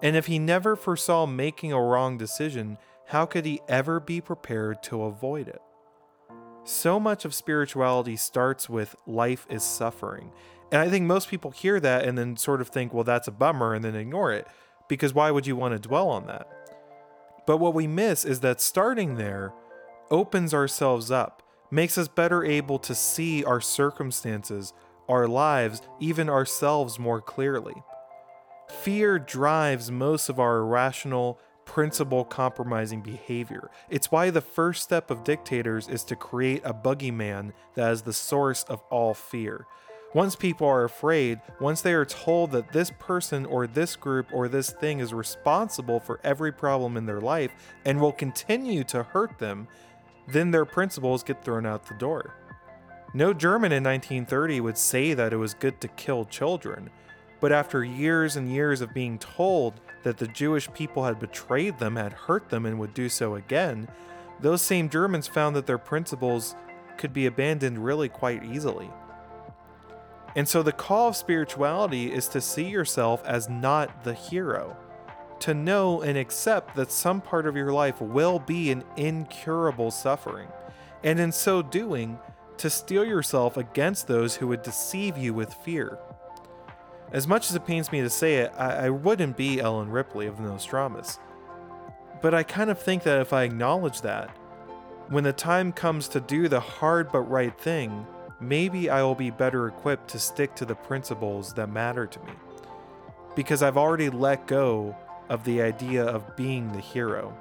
And if he never foresaw making a wrong decision, how could he ever be prepared to avoid it? So much of spirituality starts with life is suffering. And I think most people hear that and then sort of think, well, that's a bummer, and then ignore it. Because why would you want to dwell on that? But what we miss is that starting there opens ourselves up, makes us better able to see our circumstances, our lives, even ourselves more clearly. Fear drives most of our irrational, principle compromising behavior. It's why the first step of dictators is to create a boogeyman that is the source of all fear. Once people are afraid, once they are told that this person or this group or this thing is responsible for every problem in their life and will continue to hurt them, then their principles get thrown out the door. No German in 1930 would say that it was good to kill children, but after years and years of being told that the Jewish people had betrayed them, had hurt them, and would do so again, those same Germans found that their principles could be abandoned really quite easily. And so the call of spirituality is to see yourself as not the hero, to know and accept that some part of your life will be an incurable suffering, and in so doing, to steel yourself against those who would deceive you with fear. As much as it pains me to say it, I, I wouldn't be Ellen Ripley of Nostromo. But I kind of think that if I acknowledge that, when the time comes to do the hard but right thing, maybe I will be better equipped to stick to the principles that matter to me. Because I've already let go of the idea of being the hero.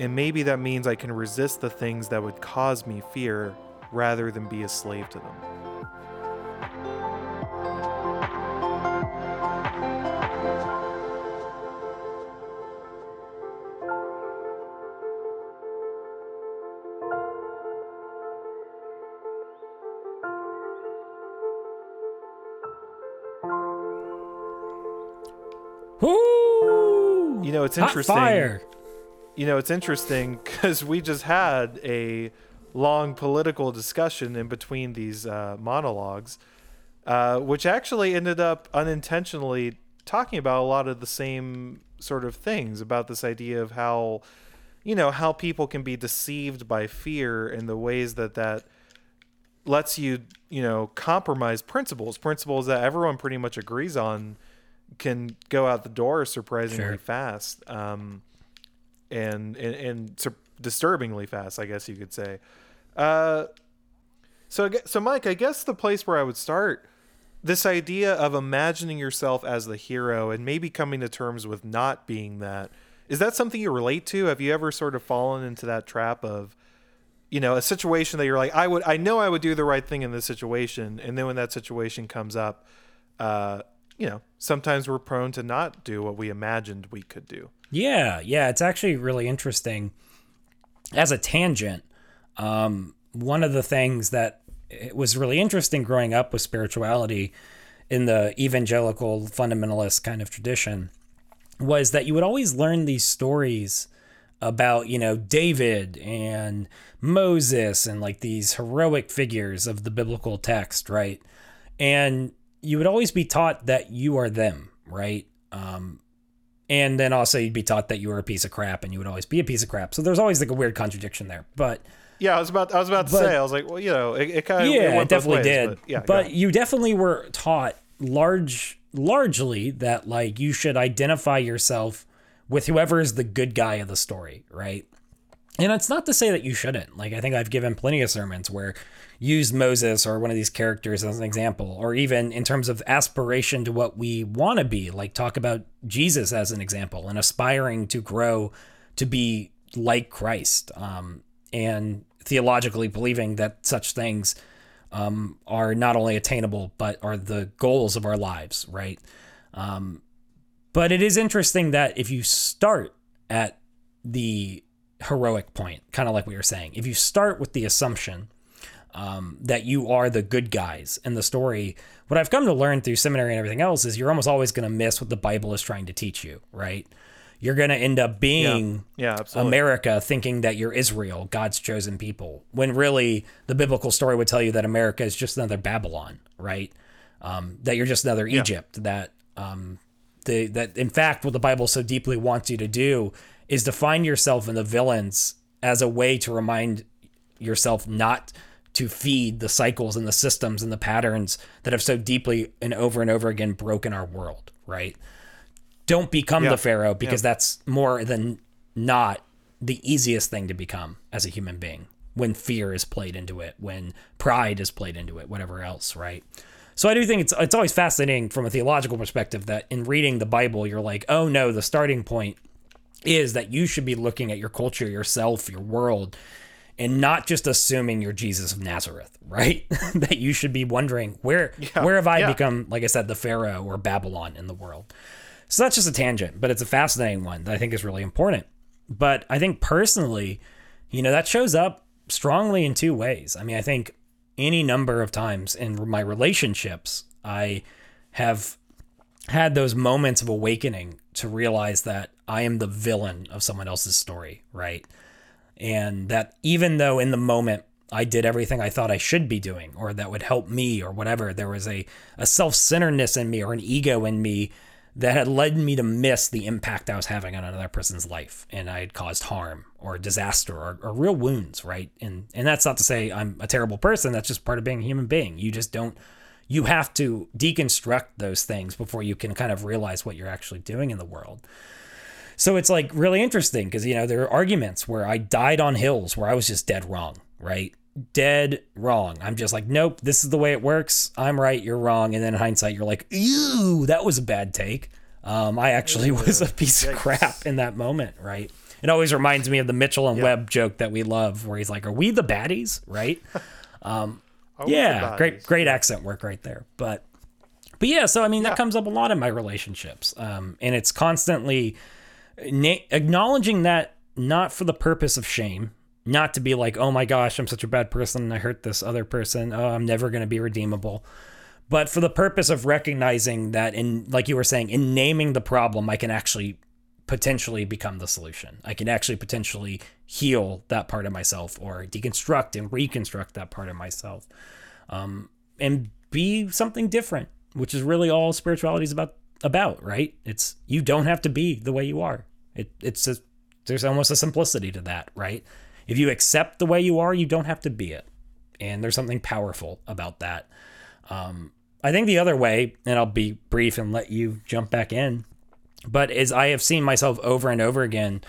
And maybe that means I can resist the things that would cause me fear rather than be a slave to them. Know, it's Hot interesting. fire. You know, it's interesting because we just had a long political discussion in between these uh, monologues, uh, which actually ended up unintentionally talking about a lot of the same sort of things about this idea of how, you know, how people can be deceived by fear and the ways that that lets you, you know, compromise principles, principles that everyone pretty much agrees on can go out the door surprisingly Sure. fast. Um, and and, and sur- disturbingly fast, I guess you could say. Uh, so so Mike, I guess the place where I would start this idea of imagining yourself as the hero and maybe coming to terms with not being that is that something you relate to? Have you ever sort of fallen into that trap of you know a situation that you're like I would I know I would do the right thing in this situation, and then when that situation comes up, uh, you know sometimes we're prone to not do what we imagined we could do. Yeah, yeah, it's actually really interesting. As a tangent, um, one of the things that was really interesting growing up with spirituality in the evangelical fundamentalist kind of tradition was that you would always learn these stories about, you know, David and Moses and like these heroic figures of the biblical text, right? And you would always be taught that you are them, right? Um, and then also you'd be taught that you were a piece of crap and you would always be a piece of crap. So there's always like a weird contradiction there. But Yeah, I was about I was about to But- say I was like, well, you know, it, it kind of yeah, it, it, definitely ways, did. But, yeah, but you definitely were taught large, largely that like you should identify yourself with whoever is the good guy of the story, right? And it's not to say that you shouldn't. Like I think I've given plenty of sermons where used Moses or one of these characters as an example, or even in terms of aspiration to what we want to be, like talk about Jesus as an example and aspiring to grow to be like Christ. Um, and theologically believing that such things um, are not only attainable but are the goals of our lives, right? Um, but it is interesting that if you start at the heroic point, kind of like we were saying, if you start with the assumption um, that you are the good guys in the story, what I've come to learn through seminary and everything else is you're almost always going to miss what the Bible is trying to teach you, right? You're going to end up being yeah, absolutely. America thinking that you're Israel, God's chosen people, when really the biblical story would tell you that America is just another Babylon, right? Um, that you're just another Egypt. That um, the that in fact what the Bible so deeply wants you to do is to find yourself in the villains as a way to remind yourself not to feed the cycles and the systems and the patterns that have so deeply and over and over again broken our world, right? Don't become Yeah. the Pharaoh because that's more than not the easiest thing to become as a human being when fear is played into it, when pride is played into it, whatever else, right? So I do think it's it's always fascinating from a theological perspective that in reading the Bible you're like, "Oh no, the starting point is that you should be looking at your culture, yourself, your world, and not just assuming you're Jesus of Nazareth, right? that you should be wondering where where have I yeah. become, like I said, the Pharaoh or Babylon in the world. So that's just a tangent, but it's a fascinating one that I think is really important. But I think personally, you know, that shows up strongly in two ways. I mean, I think any number of times in my relationships, I have had those moments of awakening to realize that I am the villain of someone else's story, right? And that even though in the moment I did everything I thought I should be doing or that would help me or whatever, there was a, a self centeredness in me or an ego in me that had led me to miss the impact I was having on another person's life and I had caused harm or disaster or, or real wounds, right? And and that's not to say I'm a terrible person, that's just part of being a human being. You just don't you have to deconstruct those things before you can kind of realize what you're actually doing in the world. So it's like really interesting because you know there are arguments where I died on hills where I was just dead wrong, right? Dead wrong. I'm just like, nope, this is the way it works. I'm right, you're wrong. And then in hindsight, you're like, ew, that was a bad take. Um, I actually was a piece of crap in that moment, right? It always reminds me of the Mitchell and Webb joke that we love, where he's like, "Are we the baddies?" Right? Um, the yeah, great, great accent work right there. But, but yeah, so I mean, Yeah. that comes up a lot in my relationships, um, and it's constantly na- acknowledging that not for the purpose of shame, not to be like, "Oh my gosh, I'm such a bad person, and I hurt this other person. Oh, I'm never going to be redeemable." but for the purpose of recognizing that in like you were saying in naming the problem i can actually potentially become the solution. I can actually potentially heal that part of myself or deconstruct and reconstruct that part of myself um, and be something different which is really all spirituality is about about right? It's you don't have to be the way you are. It, it's a, there's almost a simplicity to that right? If you accept the way you are you don't have to be it. And there's something powerful about that. Um, I think the other way, and I'll be brief and let you jump back in, but as I have seen myself over and over again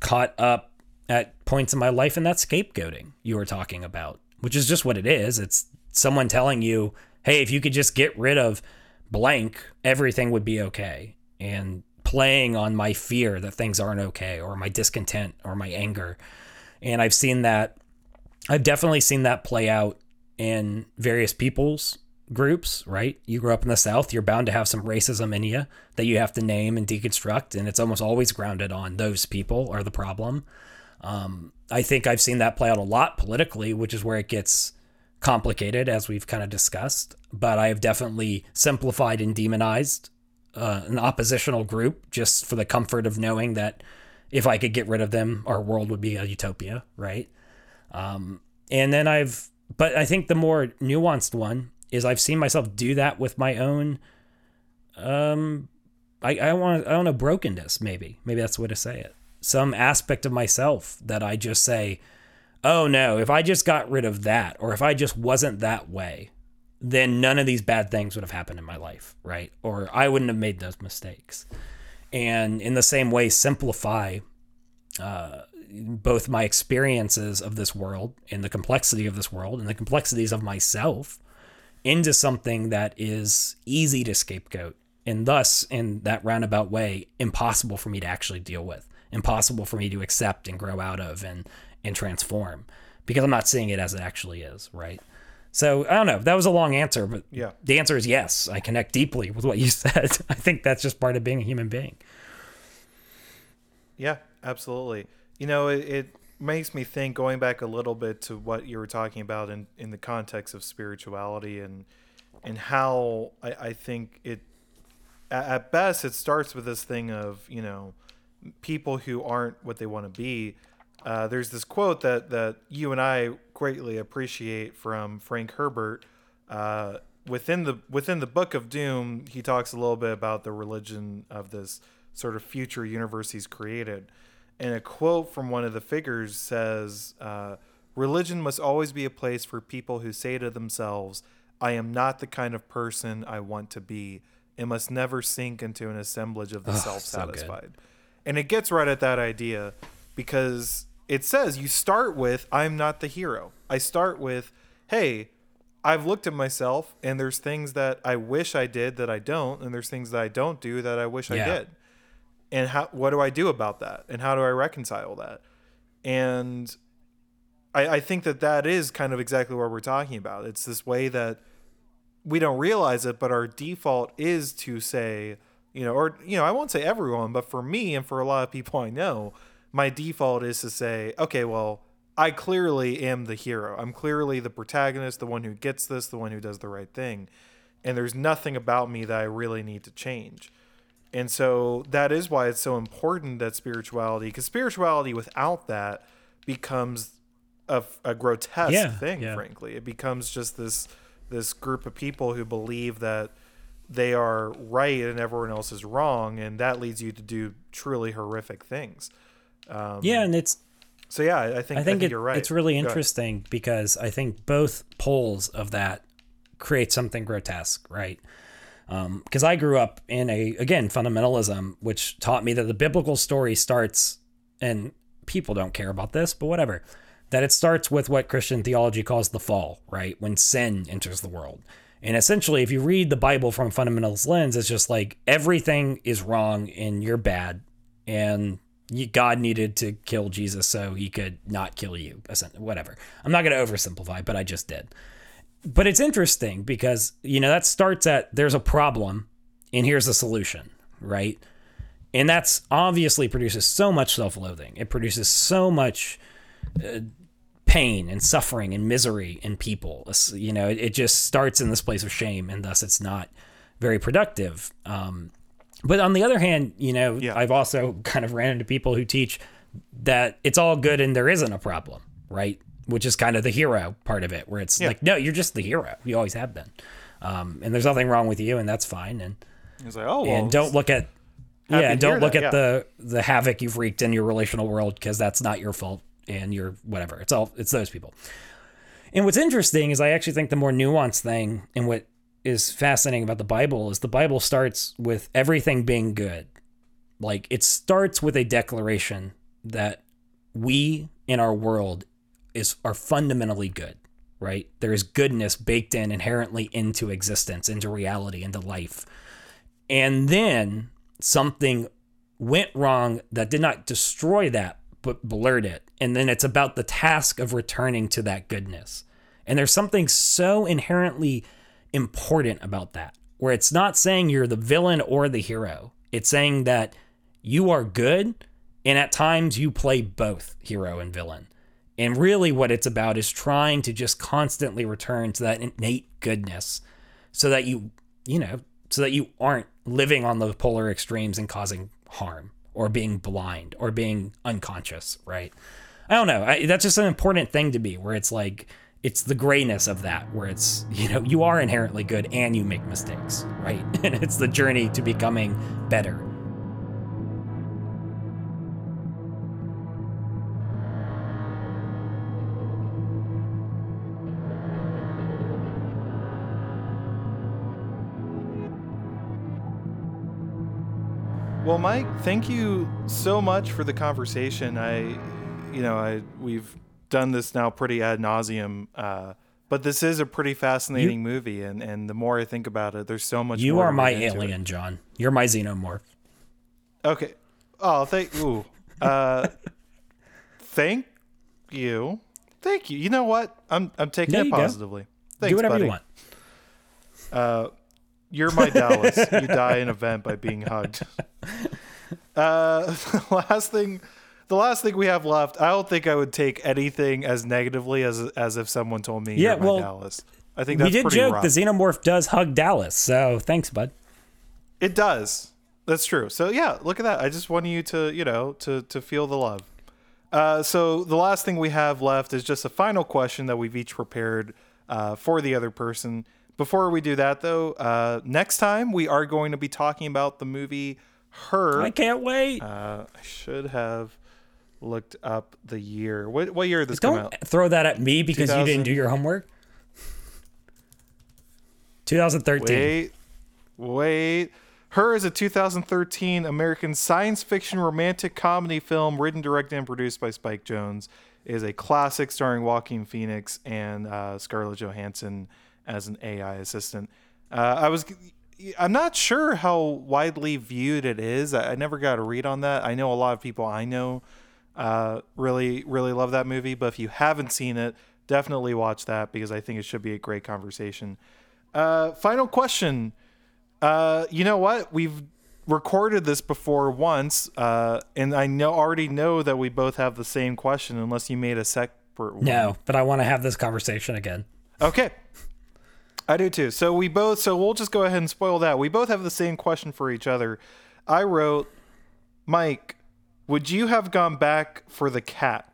caught up at points in my life, and that scapegoating you were talking about, which is just what it is. It's someone telling you, hey, if you could just get rid of blank, everything would be okay. And playing on my fear that things aren't okay, or my discontent, or my anger. And I've seen that, I've definitely seen that play out in various people's groups, right? You grow up in the South, you're bound to have some racism in you that you have to name and deconstruct, and it's almost always grounded on those people are the problem. Um, I think I've seen that play out a lot politically, which is where it gets complicated, as we've kind of discussed. But I have definitely simplified and demonized uh, an oppositional group just for the comfort of knowing that if I could get rid of them, our world would be a utopia, right? Um, and then I've, but I think the more nuanced one is I've seen myself do that with my own, um, I, I want, I don't know, brokenness, maybe. Maybe that's the way to say it. Some aspect of myself that I just say, oh no, if I just got rid of that, or if I just wasn't that way, then none of these bad things would have happened in my life, right? Or I wouldn't have made those mistakes. And in the same way, simplify uh, both my experiences of this world and the complexity of this world and the complexities of myself into something that is easy to scapegoat and thus in that roundabout way impossible for me to actually deal with impossible for me to accept and grow out of and and transform because i'm not seeing it as it actually is right so i don't know that was a long answer but Yeah. the answer is yes i connect deeply with what you said i think that's just part of being a human being Yeah, absolutely. You know, it, it makes me think going back a little bit to what you were talking about in, in the context of spirituality and and how I, I think it at, best it starts with this thing of you know people who aren't what they want to be. Uh, there's this quote that that you and I greatly appreciate from Frank Herbert. Uh, within the within the Book of Dune, he talks a little bit about the religion of this sort of future universe he's created. And a quote from one of the figures says, uh, "Religion must always be a place for people who say to themselves." I am not the kind of person I want to be. It must never sink into an assemblage of the self satisfied. and it gets right at that idea because it says you start with, I'm not the hero. I start with, hey, I've looked at myself and there's things that I wish I did that I don't, and there's things that I don't do that I wish I did. And how what do I do about that? And how do I reconcile that? And I, I think that that is kind of exactly what we're talking about. It's this way that we don't realize it, but our default is to say, you know, or you know, I won't say everyone, but for me and for a lot of people I know, my default is to say, okay, well, I clearly am the hero. I'm clearly the protagonist, the one who gets this, the one who does the right thing. And there's nothing about me that I really need to change. And so that is why it's so important that spirituality, because spirituality without that becomes a, a grotesque Yeah, thing, yeah. frankly. It becomes just this this group of people who believe that they are right and everyone else is wrong, and that leads you to do truly horrific things. Um, yeah, and it's So yeah, I I think I think, it- you're right. it's really interesting because I think both poles of that create something grotesque, right? Um, because I grew up in a again fundamentalism, which taught me that the biblical story starts, and people don't care about this, but whatever. That it starts with what Christian theology calls the fall, right? When sin enters the world. And essentially, if you read the Bible from a fundamentalist lens, it's just like everything is wrong and you're bad, and God needed to kill Jesus so he could not kill you. Whatever. I'm not going to oversimplify, but I just did. But it's interesting because, you know, that starts at there's a problem and here's a solution, right? And that's obviously produces so much self loathing. It produces so much uh, pain and suffering and misery in people. You know, it, it just starts in this place of shame and thus it's not very productive. Um, but on the other hand, you know, Yeah. I've also kind of ran into people who teach that it's all good and there isn't a problem, right? Which is kind of the hero part of it, where it's Yeah. like, no, you're just the hero. You always have been. Um, and there's nothing wrong with you, and that's fine. And It's like, oh, well, and don't look at yeah, and don't look that, at yeah. the the havoc you've wreaked in your relational world because that's not your fault and you're whatever. It's all it's those people. And what's interesting is I actually think the more nuanced thing and what is fascinating about the Bible is the Bible starts with everything being good. Like it starts with a declaration that we in our world is are fundamentally good, right? There is goodness baked in inherently into existence, into reality, into life. And then something went wrong that did not destroy that, but blurred it. And then it's about the task of returning to that goodness. And there's something so inherently important about that, where it's not saying you're the villain or the hero. It's saying that you are good, and at times you play both hero and villain. And really, what it's about is trying to just constantly return to that innate goodness so that you, you know, so that you aren't living on the polar extremes and causing harm or being blind or being unconscious, right? I don't know. I, that's just an important thing to be where it's like, it's the grayness of that, where it's, you know, you are inherently good and you make mistakes, right? And it's the journey to becoming better. Well, Mike, thank you so much for the conversation. I, you know, I we've done this now pretty ad nauseum, uh, but this is a pretty fascinating movie, and and the more I think about it, there's so much. You are my into it. alien, John. You're my xenomorph. Okay. Oh, thank ooh. Uh, thank you. Thank you. You know what? I'm I'm taking There it you positively. Thanks, Do whatever buddy. you want. You're my Dallas. you die in a vent by being hugged. Uh, the last thing, the last thing we have left. I don't think I would take anything as negatively as as if someone told me Yeah, you're my well, Dallas. I think We did joke rough. the xenomorph does hug Dallas, so thanks, bud. It does. That's true. So yeah, look at that. I just want you to, you know, to to feel the love. Uh, so the last thing we have left is just a final question that we've each prepared uh, for the other person. Before we do that, though, uh, next time we are going to be talking about the movie Her. I can't wait. Uh, I should have looked up the year. What what year this Don't out? throw that at me because you didn't do your homework. 2013. Wait, wait. Her is a 2013 American science fiction romantic comedy film written, directed, and produced by Spike Jonze. It is a classic starring Joaquin Phoenix and uh, Scarlett Johansson as an AI assistant. Uh, I was, I'm not sure how widely viewed it is. I, I never got a read on that. I know a lot of people I know uh, really, really love that movie. But if you haven't seen it, definitely watch that because I think it should be a great conversation. Uh, final question. Uh, you know what? We've recorded this before once, uh, and I know already know that we both have the same question, unless you made a separate. One. No, but I want to have this conversation again. Okay. I do too. So we both so we'll just go ahead and spoil that. We both have the same question for each other. I wrote, Mike, would you have gone back for the cat?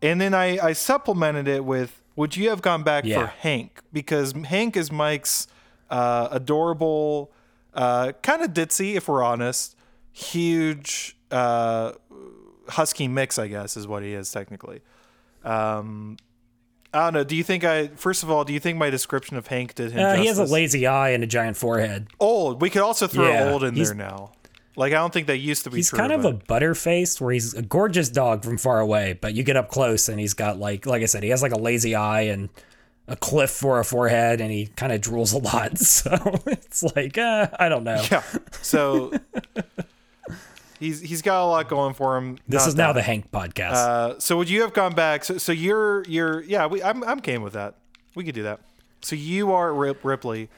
And then I, I supplemented it with, would you have gone back Yeah. for Hank? Because Hank is Mike's uh, adorable, uh, kind of ditzy, if we're honest, huge uh, husky mix, I guess, is what he is technically. Um, I don't know. Do you think I? First of all, do you think my description of Hank did him Uh, he has a lazy eye and a giant forehead. old. We could also throw Yeah, old in there now. Like I don't think that used to be He's true. kind of a but- butterface where he's a gorgeous dog from far away, but you get up close and he's got like like I said, he has like a lazy eye and a cliff for a forehead and he kind of drools a lot. So it's like, uh, I don't know. yeah. So he's he's got a lot going for him. This Not is now that. the Hank podcast. Uh, so would you have gone back? So, so you're you're yeah. We I'm I'm game with that. We could do that. So you are Rip, Ripley.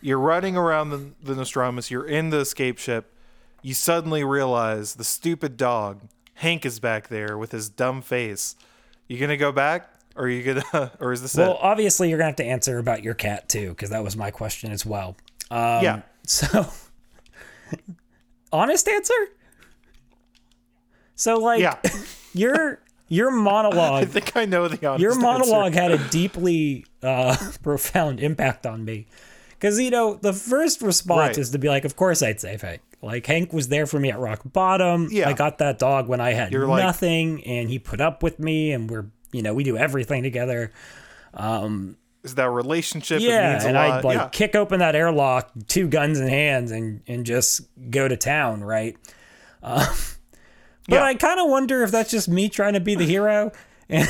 You're running around the, the Nostromo. You're in the escape ship. You suddenly realize the stupid dog Hank is back there with his dumb face. You gonna go back, or are you gonna, or is this well, it? obviously you're gonna have to answer about your cat too, because that was my question as well. Um, yeah. So, honest answer. So like Yeah. your your I think I know the honest your answer. monologue had a deeply uh, profound impact on me because you know the first response Right. is to be like of course i'd say hank like hank was there for me at rock bottom Yeah. i got that dog when i had You're like- nothing and he put up with me and we're you know we do everything together Is that relationship? yeah and i'd like yeah. kick open that airlock two guns in hands and and just go to town right uh, but Yeah. i kind of wonder if that's just me trying to be the hero and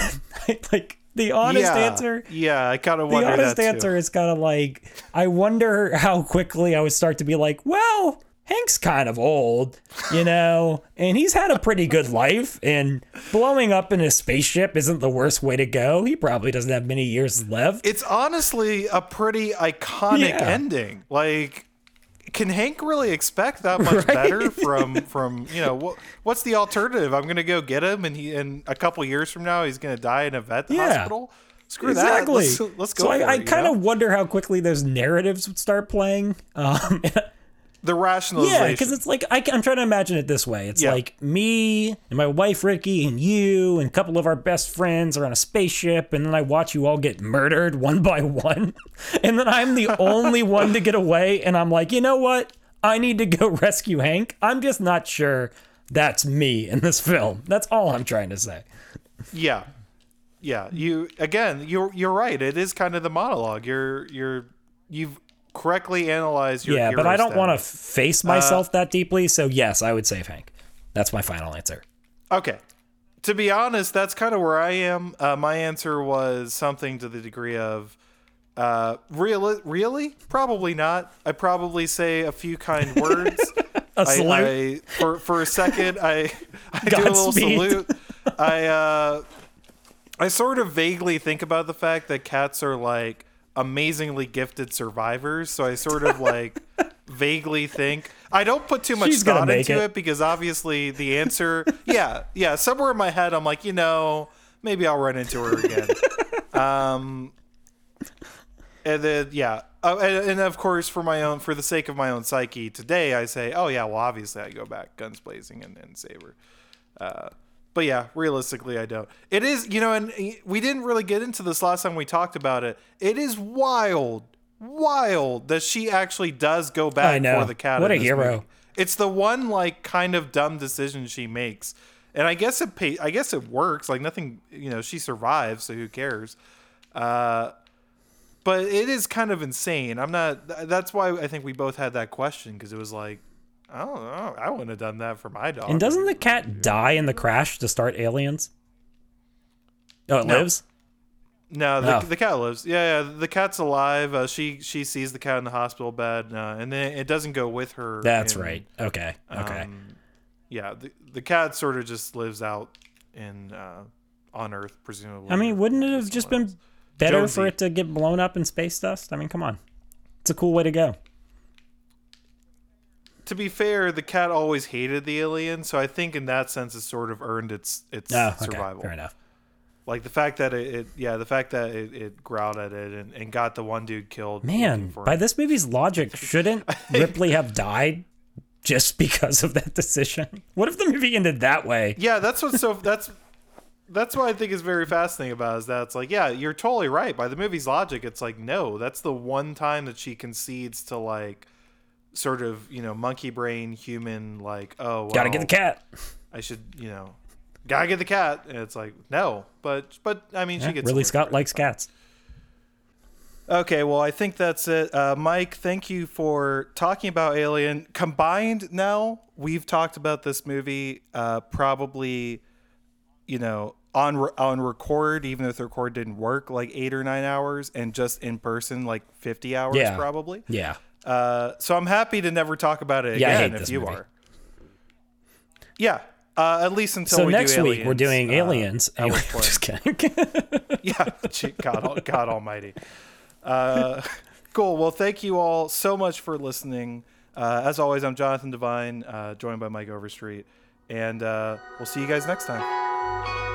like the honest yeah. answer Yeah, I kind of wonder. the honest that too. answer is kind of like I wonder how quickly I would start to be like, well, Hank's kind of old, you know, and he's had a pretty good life, and blowing up in a spaceship isn't the worst way to go. He probably doesn't have many years left. It's honestly a pretty iconic Yeah. ending. Like, can Hank really expect that much better from from you know what, what's the alternative? I'm gonna go get him, and he and a couple years from now he's gonna die in a vet Yeah. hospital. Screw exactly. that. Let's, let's go. so I, I kind of wonder how quickly those narratives would start playing. Um, the rationalization. Yeah, because it's like I, am trying to imagine it this way. It's Yeah. like me and my wife Ricky and you and a couple of our best friends are on a spaceship, and then I watch you all get murdered one by one, and then I'm the only one to get away, and I'm like, you know what? I need to go rescue Hank. I'm just not sure that's me in this film. That's all I'm trying to say. yeah, yeah. You again. You're you're right. It is kind of the monologue. You're you're you've correctly analyze your. yeah, but I don't want to face myself that deeply, so yes, I would save Hank. That's my final answer. Okay. To be honest, that's kind of where I am. Uh, my answer was something to the degree of, uh, really, really, probably not. I probably say a few kind words. A salute. I, I for for a second, I I do a little Godspeed. salute. I uh, I sort of vaguely think about the fact that cats are like amazingly gifted survivors. So I sort of like vaguely think. I don't put too much She's thought into it. it because obviously the answer, yeah, yeah, somewhere in my head, I'm like, you know, maybe I'll run into her again. um, and then yeah, oh, and, and of course, for my own, for the sake of my own psyche, today I say, oh yeah, well, obviously I go back guns blazing and, and save her. Uh, but yeah, realistically, I don't. It is, you know, and we didn't really get into this last time we talked about it. It is wild, wild that she actually does go back for the cat. What a hero. movie. It's the one like kind of dumb decision she makes, and I guess it pay, I guess it works. Like nothing, you know, she survives, so who cares? Uh, but it is kind of insane. I'm not. That's why I think we both had that question because it was like, I don't know, I wouldn't have done that for my dog. And doesn't the cat die in the crash to start aliens? Oh, it No. lives? No, the, Oh. the cat lives. Yeah, yeah, the cat's alive. Uh, she she sees the cat in the hospital bed, uh, and then it doesn't go with her. That's right. Okay. Okay. Um, yeah, the the cat sort of just lives out in uh, on Earth, presumably. I mean, wouldn't it have just been better Jonesy. for it to get blown up in space dust? I mean, come on. It's a cool way to go. To be fair, the cat always hated the alien, so I think in that sense it sort of earned its its Oh, okay. survival. Fair enough. Like the fact that it, it yeah, the fact that it, it growled at it and, and got the one dude killed. Man, by him. this movie's logic, shouldn't Ripley have died just because of that decision? What if the movie ended that way? Yeah, that's what's so that's that's what I think is very fascinating about it, is that it's like, yeah, you're totally right. By the movie's logic, it's like, no, that's the one time that she concedes to like sort of, you know, monkey brain human like, oh well, Gotta get the cat. I should, you know, gotta get the cat. And it's like, no. But but I mean she gets away Scott likes cats. Okay, well, I think that's it. Uh, Mike, thank you for talking about Alien. Combined now, we've talked about this movie uh, probably, you know, on re- on record, even if the record didn't work, like eight or nine hours, and just in person, like 50 hours Yeah. probably. Yeah. Uh, so I'm happy to never talk about it Yeah, again if you movie. are. Yeah, uh, at least until So we next do week we're Aliens, doing uh, Aliens. I will Anyway, just kidding. yeah, God, God Almighty. Uh, cool. Well, thank you all so much for listening. Uh, as always, I'm Jonathan Devine, uh, joined by Mike Overstreet, and uh, we'll see you guys next time.